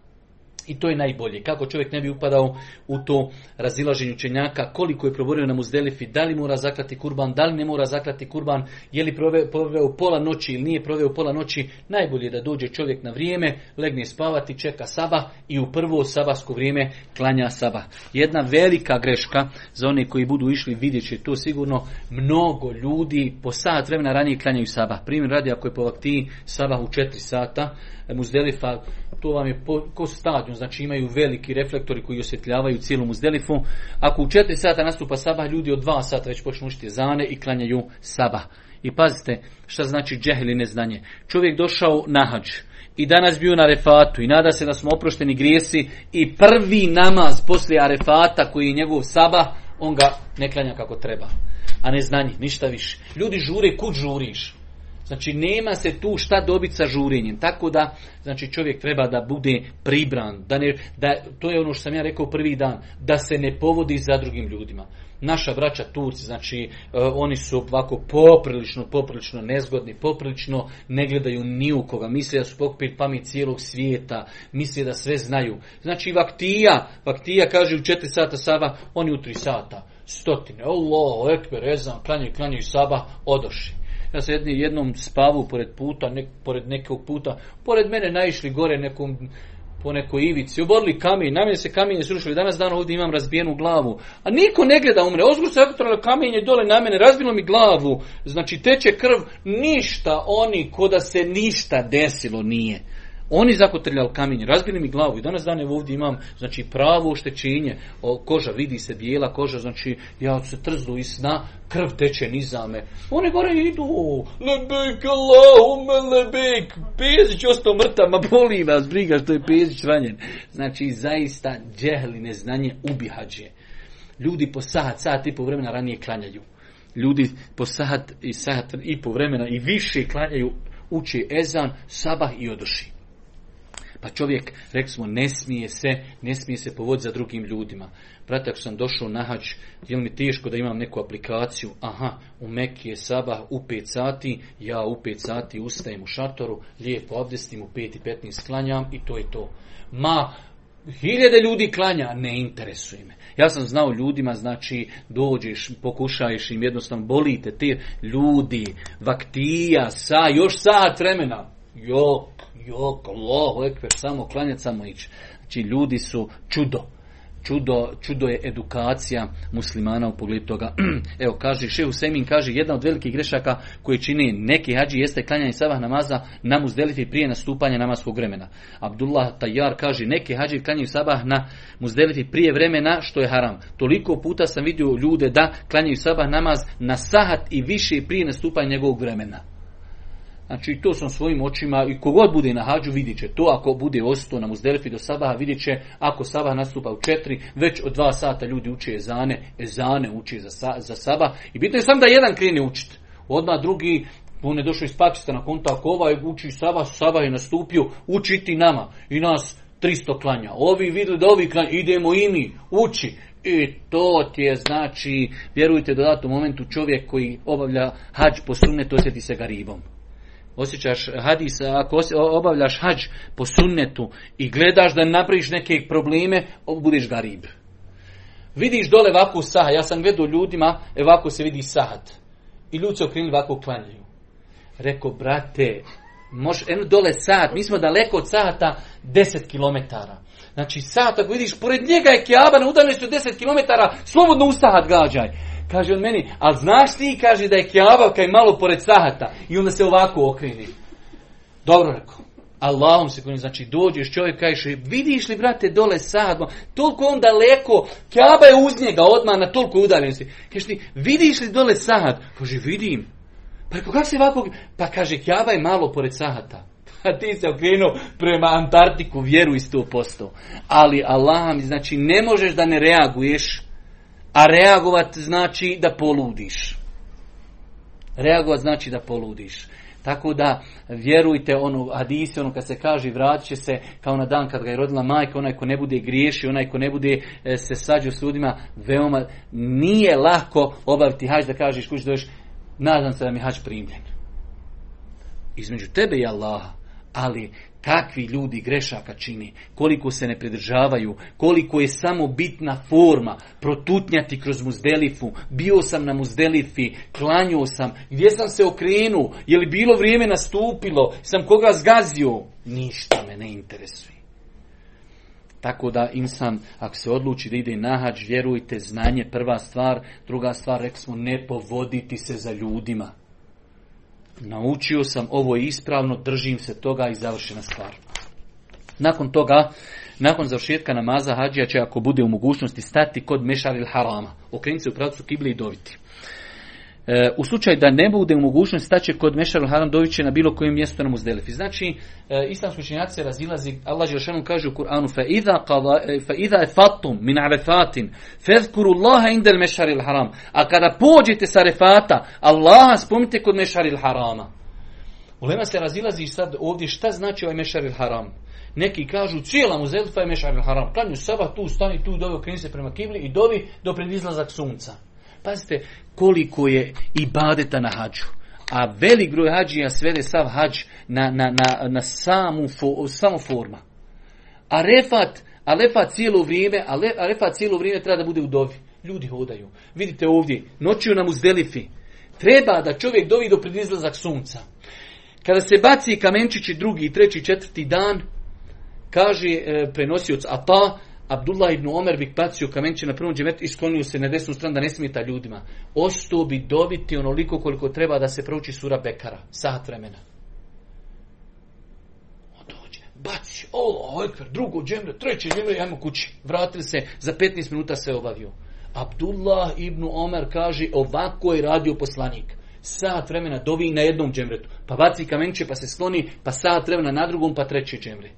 i to je najbolje. Kako čovjek ne bi upadao u to razilaženje učenjaka, koliko je proborio na muzdelifi, da li mora zaklati kurban, da li ne mora zaklati kurban, je li proveo pola noći ili nije proveo pola noći, najbolje je da dođe čovjek na vrijeme, legne spavati, čeka saba i u prvo sabasko vrijeme klanja saba. Jedna velika greška za one koji budu išli vidjet će to sigurno mnogo ljudi po sat vremena ranije klanjaju saba. Primjer radi ako je po vaktiji saba u 4 sata, muzdelifa to vam je po, ko stadion, znači imaju veliki reflektori koji osvjetljavaju cijelu muzdelifu. Ako u 4 sata nastupa sabah, ljudi od 2 sata već počnu učiti zane i klanjaju sabah. I pazite šta znači džehli neznanje. Čovjek došao na hađ i danas bio na refatu i nada se da smo oprošteni grijesi i prvi namaz poslije arefata koji je njegov sabah, on ga ne klanja kako treba. A ne znanje, ništa više. Ljudi žure, kud žuriš? Znači nema se tu šta dobiti sa žurenjem. Tako da znači čovjek treba da bude pribran. Da ne, da, to je ono što sam ja rekao prvi dan. Da se ne povodi za drugim ljudima. Naša braća Turci, znači e, oni su ovako poprilično, poprilično nezgodni, poprilično ne gledaju ni u koga. Misle da su pokupili pamet cijelog svijeta, misle da sve znaju. Znači vaktija, vaktija kaže u četiri sata saba, oni u tri sata. Stotine, Allah, ekber, ezan, klanjaju, klanjaju saba, odoši. Ja sam jednom spavu pored puta, pored nekog puta, pored mene naišli gore nekom po nekoj ivici, oborili kamen, na mene se kamenje srušili, danas dan ovdje imam razbijenu glavu, a niko ne gleda umre, ozgo se kamenje dole na mene, razbilo mi glavu, znači teče krv, ništa oni, ko da se ništa desilo nije. Oni zakotrljali kamenje, razbili mi glavu i danas dane ovdje imam znači pravo oštećenje, koža vidi se bijela koža, znači ja se trznu i sna, krv teče nizame. Oni gore idu, lebek Allahume lebek, Pezić ostao mrtav, ma boli vas briga što je Pezić ranjen. Znači zaista džehli neznanje ubihađe. Ljudi po sat, sat i po vremena ranije klanjaju. Ljudi po sat i sat i po vremena i više klanjaju, uči ezan, sabah i odoši. Pa čovjek, rekli smo, ne smije se, ne smije se povoditi za drugim ljudima. Brate, ako sam došao na hač, je mi teško da imam neku aplikaciju? Aha, u Meki je sabah u 5 sati, ja u 5 sati ustajem u šatoru, lijepo abdestim u 5 i 15 klanjam i to je to. Ma, hiljade ljudi klanja, ne interesuje me. Ja sam znao ljudima, znači, dođeš, pokušaješ im, jednostavno bolite te ljudi, vaktija, sa, još sat vremena. Jok, jok, Allahu ekber, samo klanjati, samo ići. Znači ljudi su čudo. Čudo, čudo je edukacija muslimana u pogledu toga. Evo, kaže, Šehu Semin kaže, jedna od velikih grešaka koje čini neki hađi jeste klanjanje sabah namaza na muzdelifi prije nastupanja namaskog vremena. Abdullah Tajar kaže, neki hađi klanjaju sabah na muzdelifi prije vremena, što je haram. Toliko puta sam vidio ljude da klanjaju sabah namaz na sahat i više prije nastupanja njegovog vremena. Znači to sam svojim očima i kogod bude na hađu vidjet će to, ako bude ostao na muzdelifi do sabaha vidjet će, ako sabah nastupa u četiri, već od dva sata ljudi uče ezane, ezane uče za, za sabah i bitno je samo da jedan krene učiti. Odmah drugi, on je došao iz Pakistana, konta ako ovaj uči sabah, sabah je nastupio, učiti nama i nas 300 klanja. Ovi vidjeli da ovi klanja, idemo i mi, uči. I to ti je znači, vjerujte do datom momentu čovjek koji obavlja hađ po sunnetu osjeti se ga ribom osjećaš hadis, ako obavljaš hađ po sunnetu i gledaš da napraviš neke probleme, budeš garib. Vidiš dole ovako sahat, ja sam gledao ljudima, ovako se vidi sahat. I ljudi se okrenuli ovako klanjaju. Rekao, brate, može, eno dole sat, mi smo daleko od sata 10 km. Znači sat, ako vidiš, pored njega je kjaba na udaljenosti od 10 km, slobodno u sahat gađaj. Kaže on meni, ali znaš ti, kaže da je kjava kaj malo pored sahata. I onda se ovako okreni. Dobro rekao. Allahom se klanjaju. Znači dođeš čovjek kaže vidiš li brate dole sad, toliko on daleko, Kjaba je uz njega odmah na toliko udaljenosti. Kaže ti, vidiš li dole sad? Kaže vidim. Pa kako se ovako, pa kaže Kjaba je malo pored Sahata. A ti se okrenuo prema Antarktiku, vjeruj 100%. Ali Allah mi znači ne možeš da ne reaguješ, a reagovat znači da poludiš. Reagovat znači da poludiš. Tako da vjerujte ono hadisi, ono kad se kaže vratit će se kao na dan kad ga je rodila majka, onaj ko ne bude griješi, onaj ko ne bude e, se sađu s ljudima, veoma nije lako obaviti hađ da kažeš kući dođeš, nadam se da mi hađ primljen. Između tebe i Allaha ali kakvi ljudi grešaka čini, koliko se ne pridržavaju, koliko je samo bitna forma, protutnjati kroz muzdelifu, bio sam na muzdelifi, klanio sam, gdje sam se okrenuo, je li bilo vrijeme nastupilo, sam koga zgazio, ništa me ne interesuje. Tako da insan, ako se odluči da ide na hađ, vjerujte, znanje prva stvar, druga stvar, rekli smo, ne povoditi se za ljudima naučio sam ovo ispravno, držim se toga i završena stvar. Nakon toga, nakon završetka namaza hađija će ako bude u mogućnosti stati kod mešaril harama, okrenuti se u pravcu kibli i dobiti. E, u slučaju da ne bude u mogućnosti staće kod Mešarul Haram doviće na bilo kojem mjestu na Muzdelifi. Znači, e, islamski učenjaci se razilazi, Allah Želšanu kaže u Kur'anu fa idha, e, fatum min arefatin fezkuru Allaha indel Mešaril Haram. A kada pođete sa arefata, Allaha spomnite kod Mešaril Harama. Ulema se razilazi sad ovdje šta znači ovaj Mešaril Haram. Neki kažu cijela Muzdelifa je Mešaril Haram. Klanju sabah tu, stani tu, dovi, okreni se prema kibli i dovi do predizlazak sunca. Pazite koliko je ibadeta na hađu. A velik broj hađija svede sav hađ na, na, na, na samu, fo, samu forma. A refat, a refat cijelo vrijeme, a, le, a refat cijelo vrijeme treba da bude u dovi. Ljudi hodaju. Vidite ovdje, noću nam uzdelifi. Treba da čovjek dovi do predizlazak sunca. Kada se baci kamenčići drugi, treći, četvrti dan, kaže e, prenosioc Ata, Abdullah ibn Omer bi bacio kamenče na prvom džemetu i sklonio se na desnu stranu da ne smeta ljudima. Ostao bi dobiti onoliko koliko treba da se prouči sura Bekara. Sat vremena. On dođe, baci, o, ekver, drugo džemre, treće džemre, ajmo kući. Vratili se, za 15 minuta se obavio. Abdullah ibn Omer kaže, ovako je radio poslanik. Sat vremena dovi na jednom džemretu. Pa baci kamenče, pa se skloni, pa sat vremena na drugom, pa treće džemre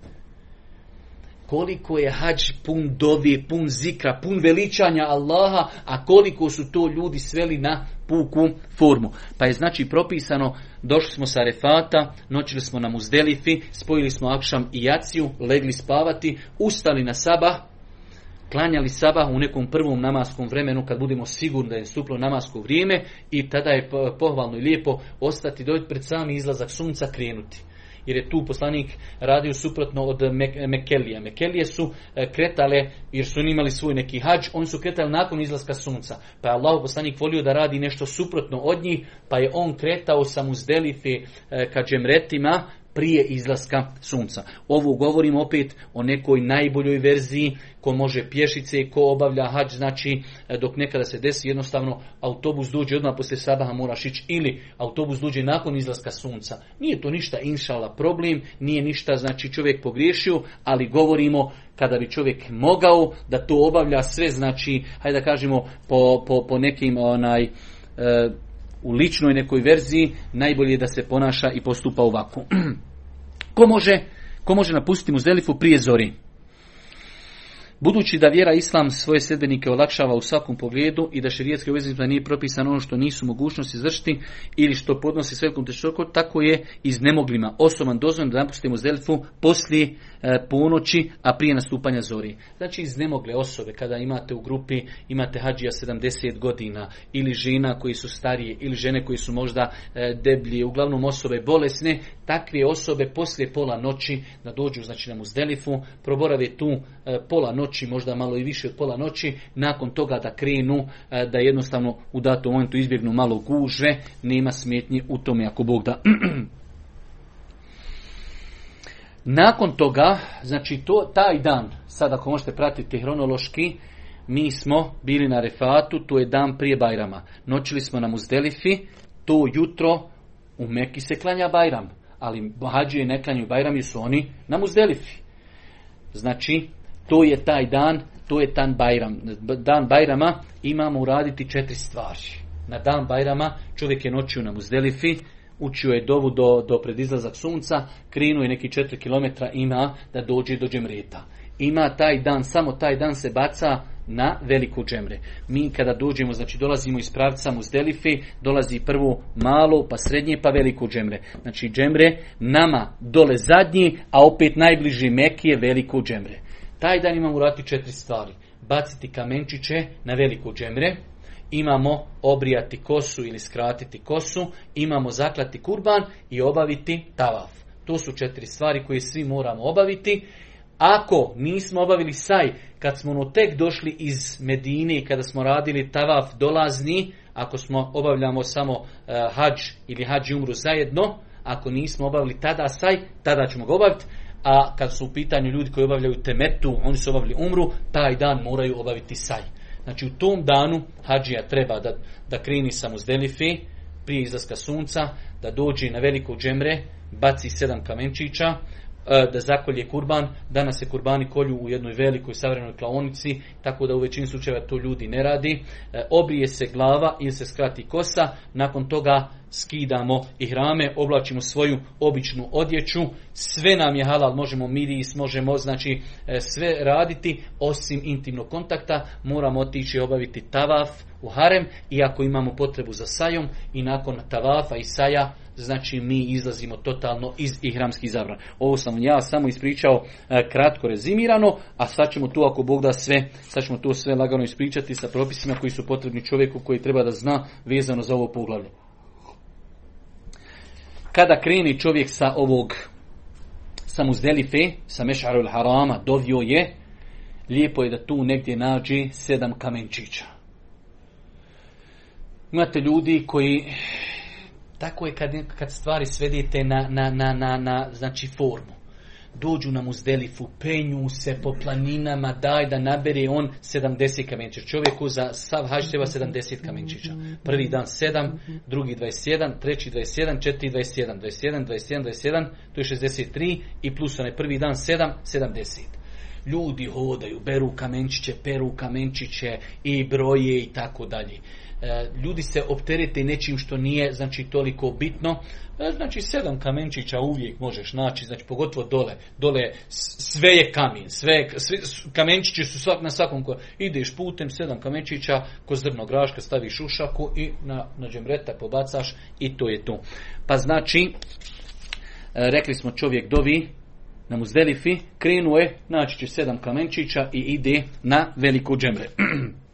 koliko je hađ pun dovi, pun zikra, pun veličanja Allaha, a koliko su to ljudi sveli na puku formu. Pa je znači propisano, došli smo sa refata, noćili smo na muzdelifi, spojili smo akšam i jaciju, legli spavati, ustali na sabah, klanjali sabah u nekom prvom namaskom vremenu kad budemo sigurni da je stuplo namasko vrijeme i tada je pohvalno i lijepo ostati dojeti pred sami izlazak sunca krenuti jer je tu poslanik radio suprotno od Mekelija. Mekelije su e, kretale, jer su imali svoj neki hađ, oni su kretali nakon izlaska sunca. Pa je Allah poslanik volio da radi nešto suprotno od njih, pa je on kretao sa muzdelife ka džemretima, prije izlaska sunca. Ovo govorim opet o nekoj najboljoj verziji ko može pješice, ko obavlja hađ, znači e, dok nekada se desi jednostavno autobus dođe odmah poslije sabaha moraš ići ili autobus dođe nakon izlaska sunca. Nije to ništa inšala problem, nije ništa znači čovjek pogriješio, ali govorimo kada bi čovjek mogao da to obavlja sve znači, hajde da kažemo po, po, po nekim onaj e, u ličnoj nekoj verziji, najbolje je da se ponaša i postupa ovako. ko može, ko može napustiti muzdelifu prije zori? Budući da vjera islam svoje sedbenike olakšava u svakom pogledu i da širijetske obveznicima nije propisano ono što nisu mogućnosti izvršiti ili što podnosi s velikom tako je iznemoglima osoban dozvoljeno da napustimo Zelifu poslije ponoći, a prije nastupanja zori. Znači iznemogle osobe, kada imate u grupi, imate hađija 70 godina, ili žena koji su starije, ili žene koji su možda e, deblje, uglavnom osobe bolesne, takve osobe poslije pola noći da dođu znači, na Muzdelifu, proborave tu e, pola noći, možda malo i više od pola noći, nakon toga da krenu, e, da jednostavno u datom momentu izbjegnu malo gužve, nema smetnje u tome ako Bog da. Nakon toga, znači to, taj dan, sad ako možete pratiti hronološki, mi smo bili na Refatu, to je dan prije Bajrama. Noćili smo na Muzdelifi, to jutro u Meki se klanja Bajram. ali hađije ne klanjaju Bajram su oni na Muzdelifi. Znači, to je taj dan, to je dan Bajram. Dan Bajrama imamo uraditi četiri stvari. Na dan Bajrama čovjek je noćio na Muzdelifi, učio je dovu do, do predizlazak sunca, krinuo je neki 4 km ima da dođe do džemreta. Ima taj dan, samo taj dan se baca na veliku džemre. Mi kada dođemo, znači dolazimo iz pravca Muzdelifi, dolazi prvo malo, pa srednje, pa veliku džemre. Znači džemre nama dole zadnji, a opet najbliži Mekije veliku džemre. Taj dan imamo urati četiri stvari. Baciti kamenčiće na veliku džemre, imamo obrijati kosu ili skratiti kosu, imamo zaklati kurban i obaviti tavaf. To su četiri stvari koje svi moramo obaviti. Ako nismo obavili saj, kad smo no tek došli iz Medine i kada smo radili tavaf dolazni, ako smo obavljamo samo uh, hađ ili hađ umru zajedno, ako nismo obavili tada saj, tada ćemo ga obaviti. A kad su u pitanju ljudi koji obavljaju temetu, oni su obavili umru, taj dan moraju obaviti saj. Znači u tom danu hađija treba da, da krini sa muzdelifi prije izlaska sunca, da dođe na veliko džemre, baci sedam kamenčića, da zakolje kurban. Danas se kurbani kolju u jednoj velikoj savremenoj klaonici, tako da u većini slučajeva to ljudi ne radi. E, obrije se glava ili se skrati kosa, nakon toga skidamo i hrame, oblačimo svoju običnu odjeću, sve nam je halal, možemo miris, možemo znači e, sve raditi, osim intimnog kontakta, moramo otići obaviti tavaf u harem, i ako imamo potrebu za sajom, i nakon tavafa i saja, znači mi izlazimo totalno iz ihramskih zabran. Ovo sam ja samo ispričao e, kratko rezimirano, a sad ćemo tu ako Bog da sve, sad ćemo to sve lagano ispričati sa propisima koji su potrebni čovjeku koji treba da zna vezano za ovo poglavlje kada kreni čovjek sa ovog sa muzdelife, sa mešarul harama, dovio je, lijepo je da tu negdje nađe sedam kamenčića. Imate ljudi koji, tako je kad, kad stvari svedite na, na, na, na, na znači formu dođu na muzdelifu, penju se po planinama, daj da nabere on 70 kamenčića. Čovjeku za sav hađ treba 70 kamenčića. Prvi dan 7, drugi 21, treći 21, četiri 21, 21, 21, 21, to je 63 i plus onaj prvi dan 7, 70. Ljudi hodaju, beru kamenčiće, peru kamenčiće i broje i tako dalje. E, ljudi se opterete nečim što nije znači toliko bitno. E, znači sedam kamenčića uvijek možeš naći, znači pogotovo dole. Dole sve je kamen, sve, sve kamenčići su svak, na svakom ko ideš putem sedam kamenčića, ko zrno graška staviš u šaku i na, na džemreta pobacaš i to je to. Pa znači, e, rekli smo čovjek dovi, na muzdelifi, krenuo je, naći će sedam kamenčića i ide na veliku džemre.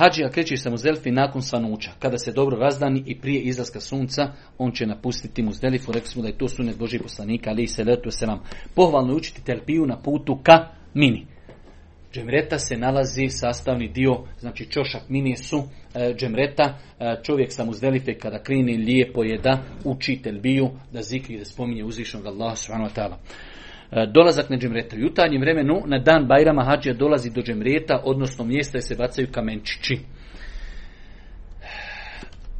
Hadžija kreće sa Muzdelifi nakon svanuća. Kada se dobro razdani i prije izlaska sunca, on će napustiti Muzdelifu. Rekli smo da je to sunet Boži poslanika, ali se letu se nam. Pohvalno je učiti telpiju na putu ka mini. Džemreta se nalazi sastavni dio, znači čošak mini su e, džemreta. E, čovjek sa Muzdelife kada krini lijepo je da uči telbiju, da zikri, da spominje uzvišnog Allah subhanahu wa ta'ala. E, dolazak na džemreta. U jutarnjem vremenu na dan Bajrama hađija dolazi do džemreta, odnosno mjesta gdje se bacaju kamenčići.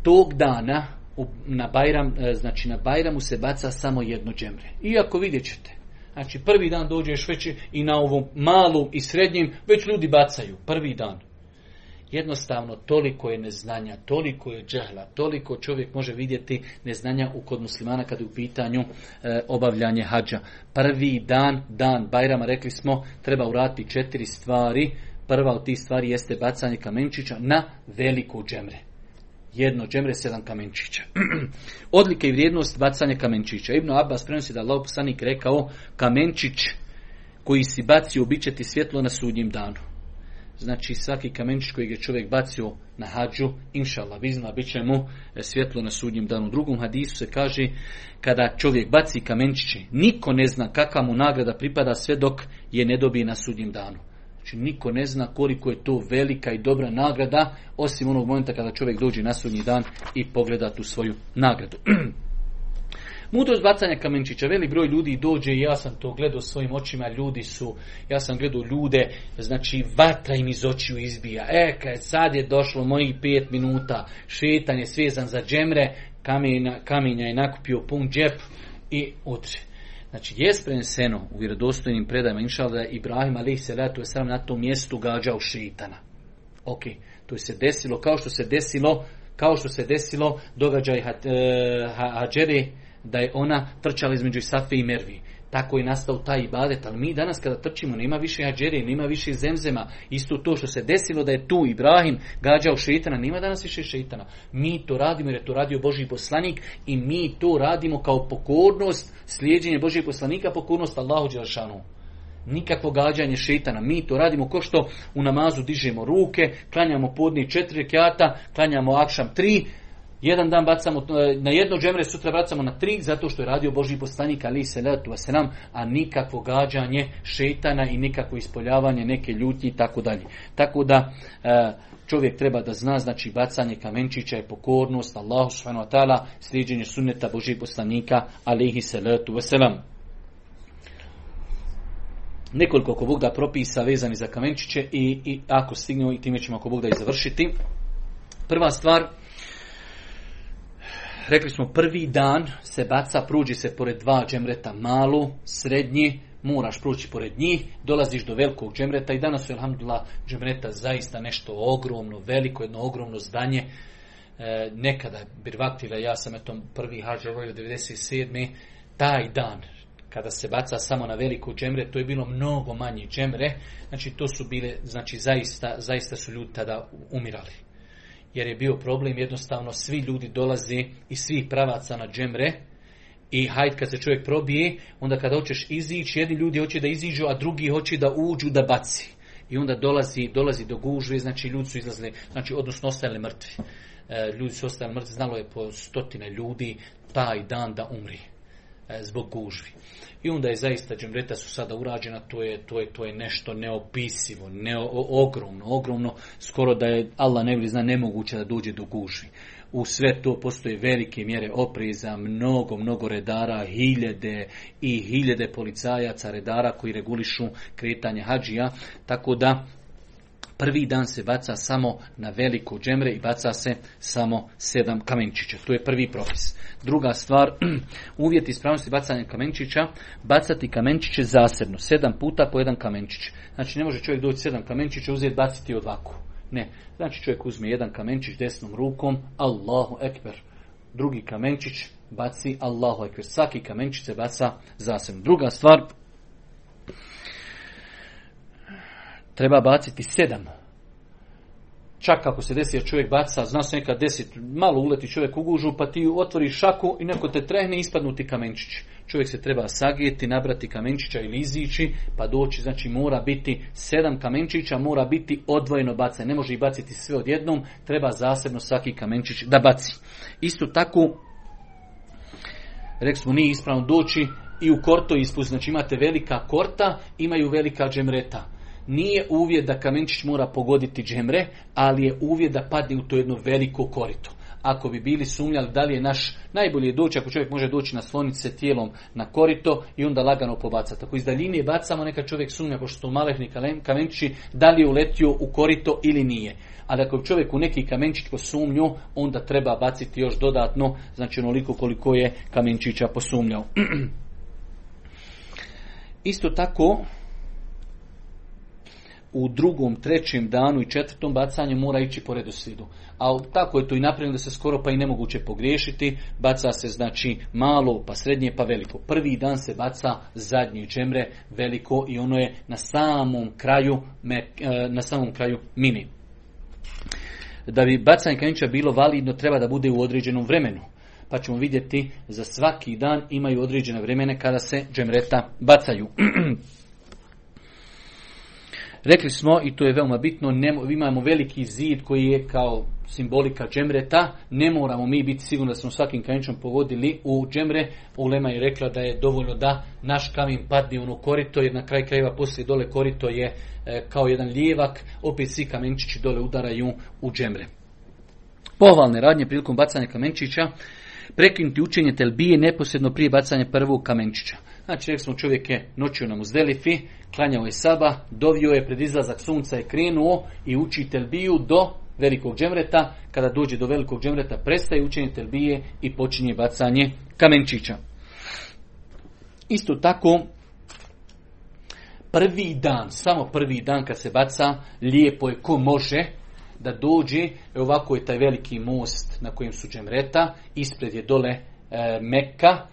Tog dana na Bajram, e, znači na Bajramu se baca samo jedno džemre. Iako vidjet ćete, znači prvi dan dođeš već i na ovom malom i srednjem, već ljudi bacaju, prvi dan. Jednostavno, toliko je neznanja, toliko je džehla, toliko čovjek može vidjeti neznanja u kod muslimana kada je u pitanju e, obavljanje hađa. Prvi dan, dan Bajrama, rekli smo, treba uraditi četiri stvari. Prva od tih stvari jeste bacanje kamenčića na veliku džemre. Jedno džemre, sedam kamenčića. Odlike i vrijednost bacanja kamenčića. Ibn Abbas prenosi da Allah rekao, kamenčić koji si bacio, bit će ti svjetlo na sudnjem danu. Znači svaki kamenčić koji je čovjek bacio na hađu, inšala, vizna, bit će mu e, svjetlo na sudnjem danu. U drugom hadisu se kaže, kada čovjek baci kamenčiće, niko ne zna kakva mu nagrada pripada sve dok je ne dobije na sudnjem danu. Znači niko ne zna koliko je to velika i dobra nagrada, osim onog momenta kada čovjek dođe na sudnji dan i pogleda tu svoju nagradu. Mudrost bacanja kamenčića. Veli broj ljudi dođe i ja sam to gledao svojim očima. Ljudi su, ja sam gledao ljude, znači vatra im iz očiju izbija. E, kad sad je došlo mojih pet minuta, šetan je svezan za džemre, kamenja, kamenja je nakupio pun džep i utre. Znači, je preneseno u vjerodostojnim predajima, inšal da je Ibrahim ali se je sam na tom mjestu gađao šitana. Ok, to je se desilo kao što se desilo kao što se desilo događaj e, Hađere da je ona trčala između Safe i Mervi. Tako je nastao taj ibadet, ali mi danas kada trčimo nema više hađere, nema više zemzema. Isto to što se desilo da je tu Ibrahim gađao šeitana, nema danas više šeitana. Mi to radimo jer je to radio Boži poslanik i mi to radimo kao pokornost, slijedjenje Božih poslanika, pokornost Allahu Đelšanu. Nikakvo gađanje šeitana. Mi to radimo ko što u namazu dižemo ruke, klanjamo podni četiri kjata, klanjamo akšam tri, jedan dan bacamo e, na jedno džemre, sutra bacamo na tri, zato što je radio Boži poslanik ali se letu nam, a nikakvo gađanje šetana i nikakvo ispoljavanje neke ljutnje i tako dalje. Tako da e, čovjek treba da zna, znači bacanje kamenčića je pokornost Allahu subhanahu wa ta'ala, sliđenje sunneta Božih poslanika alihi salatu wasalam. Nekoliko ako Bog da propisa vezani za kamenčiće i, i ako stignemo i time ćemo ako Bog da i završiti. Prva stvar, rekli smo prvi dan se baca, pruđi se pored dva džemreta malu, srednji, moraš proći pored njih, dolaziš do velikog džemreta i danas su, alhamdulillah, džemreta zaista nešto ogromno, veliko, jedno ogromno zdanje. E, nekada Birvaktila, ja sam eto prvi hađ u 97. taj dan, kada se baca samo na veliku džemre, to je bilo mnogo manje džemre, znači to su bile, znači zaista, zaista su ljudi tada umirali jer je bio problem jednostavno svi ljudi dolaze iz svih pravaca na džemre i hajde kad se čovjek probije, onda kada hoćeš izići, jedni ljudi hoće da iziđu, a drugi hoće da uđu da baci. I onda dolazi, dolazi do gužve, znači ljudi su izlazili, znači odnosno ostali mrtvi. E, ljudi su ostali mrtvi, znalo je po stotine ljudi taj dan da umri e, zbog gužvi. I onda je zaista džemreta su sada urađena, to je, to je, to je nešto neopisivo, ne, ogromno, ogromno, skoro da je Allah ne zna nemoguće da dođe do gužvi. U sve to postoje velike mjere opreza, mnogo, mnogo redara, hiljede i hiljede policajaca, redara koji regulišu kretanje hađija, tako da Prvi dan se baca samo na veliko džemre i baca se samo sedam kamenčića. To je prvi propis. Druga stvar, uvjet ispravnosti bacanja kamenčića, bacati kamenčiće zasebno, sedam puta po jedan kamenčić. Znači ne može čovjek doći sedam kamenčića, uzeti baciti ovako. Ne, znači čovjek uzme jedan kamenčić desnom rukom, Allahu ekber. Drugi kamenčić baci Allahu ekber. Svaki kamenčić se baca zasebno. Druga stvar, treba baciti sedam. Čak ako se desi da čovjek baca, zna se nekad desit, malo uleti čovjek u gužu, pa ti otvori šaku i neko te trehne i ispadnuti kamenčić. Čovjek se treba sagijeti, nabrati kamenčića ili izići, pa doći, znači mora biti sedam kamenčića, mora biti odvojeno bacanje. Ne može ih baciti sve odjednom, treba zasebno svaki kamenčić da baci. Isto tako, rekli smo, nije ispravno doći i u korto ispust, znači imate velika korta, imaju velika džemreta nije uvjet da kamenčić mora pogoditi džemre, ali je uvjet da padne u to jedno veliko korito. Ako bi bili sumnjali da li je naš najbolje doći, ako čovjek može doći na slonice tijelom na korito i onda lagano pobacati. Ako iz daljine bacamo, neka čovjek sumnja, pošto su malehni kamenčići, da li je uletio u korito ili nije. Ali ako čovjek u neki kamenčić posumnju, onda treba baciti još dodatno, znači onoliko koliko je kamenčića posumnjao. Isto tako, u drugom, trećem danu i četvrtom bacanju mora ići po redoslijedu. A tako je to i napravljeno da se skoro pa i nemoguće pogriješiti. Baca se znači malo, pa srednje, pa veliko. Prvi dan se baca zadnje džemre, veliko i ono je na samom kraju, e, na samom kraju mini. Da bi bacanje kanića bilo validno, treba da bude u određenom vremenu. Pa ćemo vidjeti, za svaki dan imaju određene vremene kada se džemreta bacaju. Rekli smo, i to je veoma bitno, ne, imamo veliki zid koji je kao simbolika džemreta, ne moramo mi biti sigurni da smo svakim kamenčom pogodili u džemre. Ulema je rekla da je dovoljno da naš kamen padne u ono korito, jer na kraj krajeva poslije dole korito je e, kao jedan lijevak, opet svi kamenčići dole udaraju u džemre. Pohvalne radnje prilikom bacanja kamenčića, prekinuti učenje telbije neposredno prije bacanja prvog kamenčića. Znači, rekli smo čovjek je noćio na muzdelifi, klanjao je saba, dovio je pred izlazak sunca i krenuo i uči telbiju do velikog džemreta. Kada dođe do velikog džemreta, prestaje učenje telbije i počinje bacanje kamenčića. Isto tako, prvi dan, samo prvi dan kad se baca, lijepo je ko može da dođe, ovako je taj veliki most na kojem su džemreta, ispred je dole e, Mekka,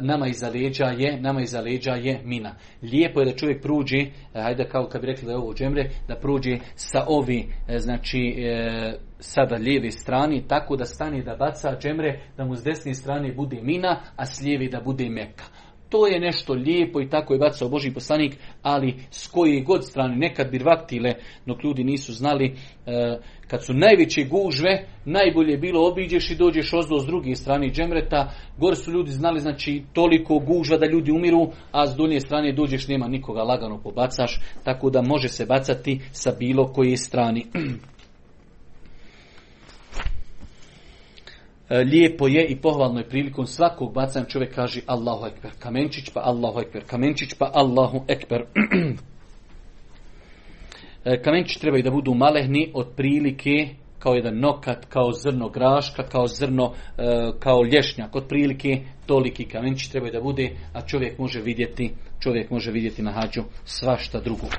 nama iza leđa je, nama iza leđa je mina. Lijepo je da čovjek pruđi, hajde kao kad bi rekli da je ovo džemre, da pruđi sa ovi, e, znači e, sada lijeve strane, tako da stane da baca džemre, da mu s desne strane bude mina, a s lijeve da bude meka. To je nešto lijepo i tako je bacao Boži poslanik, ali s koje god strane, nekad bi vaktile, dok ljudi nisu znali, e, kad su najveće gužve, najbolje je bilo obiđeš i dođeš ozdo s druge strane džemreta, gore su ljudi znali, znači toliko gužva da ljudi umiru, a s donje strane dođeš, nema nikoga, lagano pobacaš, tako da može se bacati sa bilo koje strani. lijepo je i pohvalno je prilikom svakog bacanja čovjek kaže Allahu ekber, kamenčić pa Allahu ekber, kamenčić pa Allahu ekber. E, kamenčić trebaju da budu malehni od prilike kao jedan nokat, kao zrno graška, kao zrno, e, kao lješnjak. Od prilike toliki kamenčić trebaju da bude, a čovjek može vidjeti, čovjek može vidjeti na hađu svašta drugo.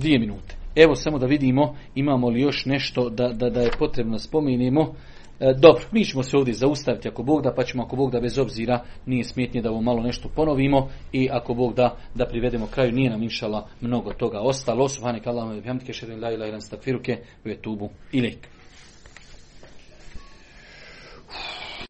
Dvije minute. Evo samo da vidimo imamo li još nešto da, da, da je potrebno spomenimo. E, dobro, mi ćemo se ovdje zaustaviti ako Bog da, pa ćemo ako Bog da bez obzira nije smetnje da ovo malo nešto ponovimo i ako Bog da da privedemo kraju, nije nam inšala mnogo toga ostalo. Subhanak Allahumma bihamdike, šerin la ilaha illa anta astaghfiruke wa atubu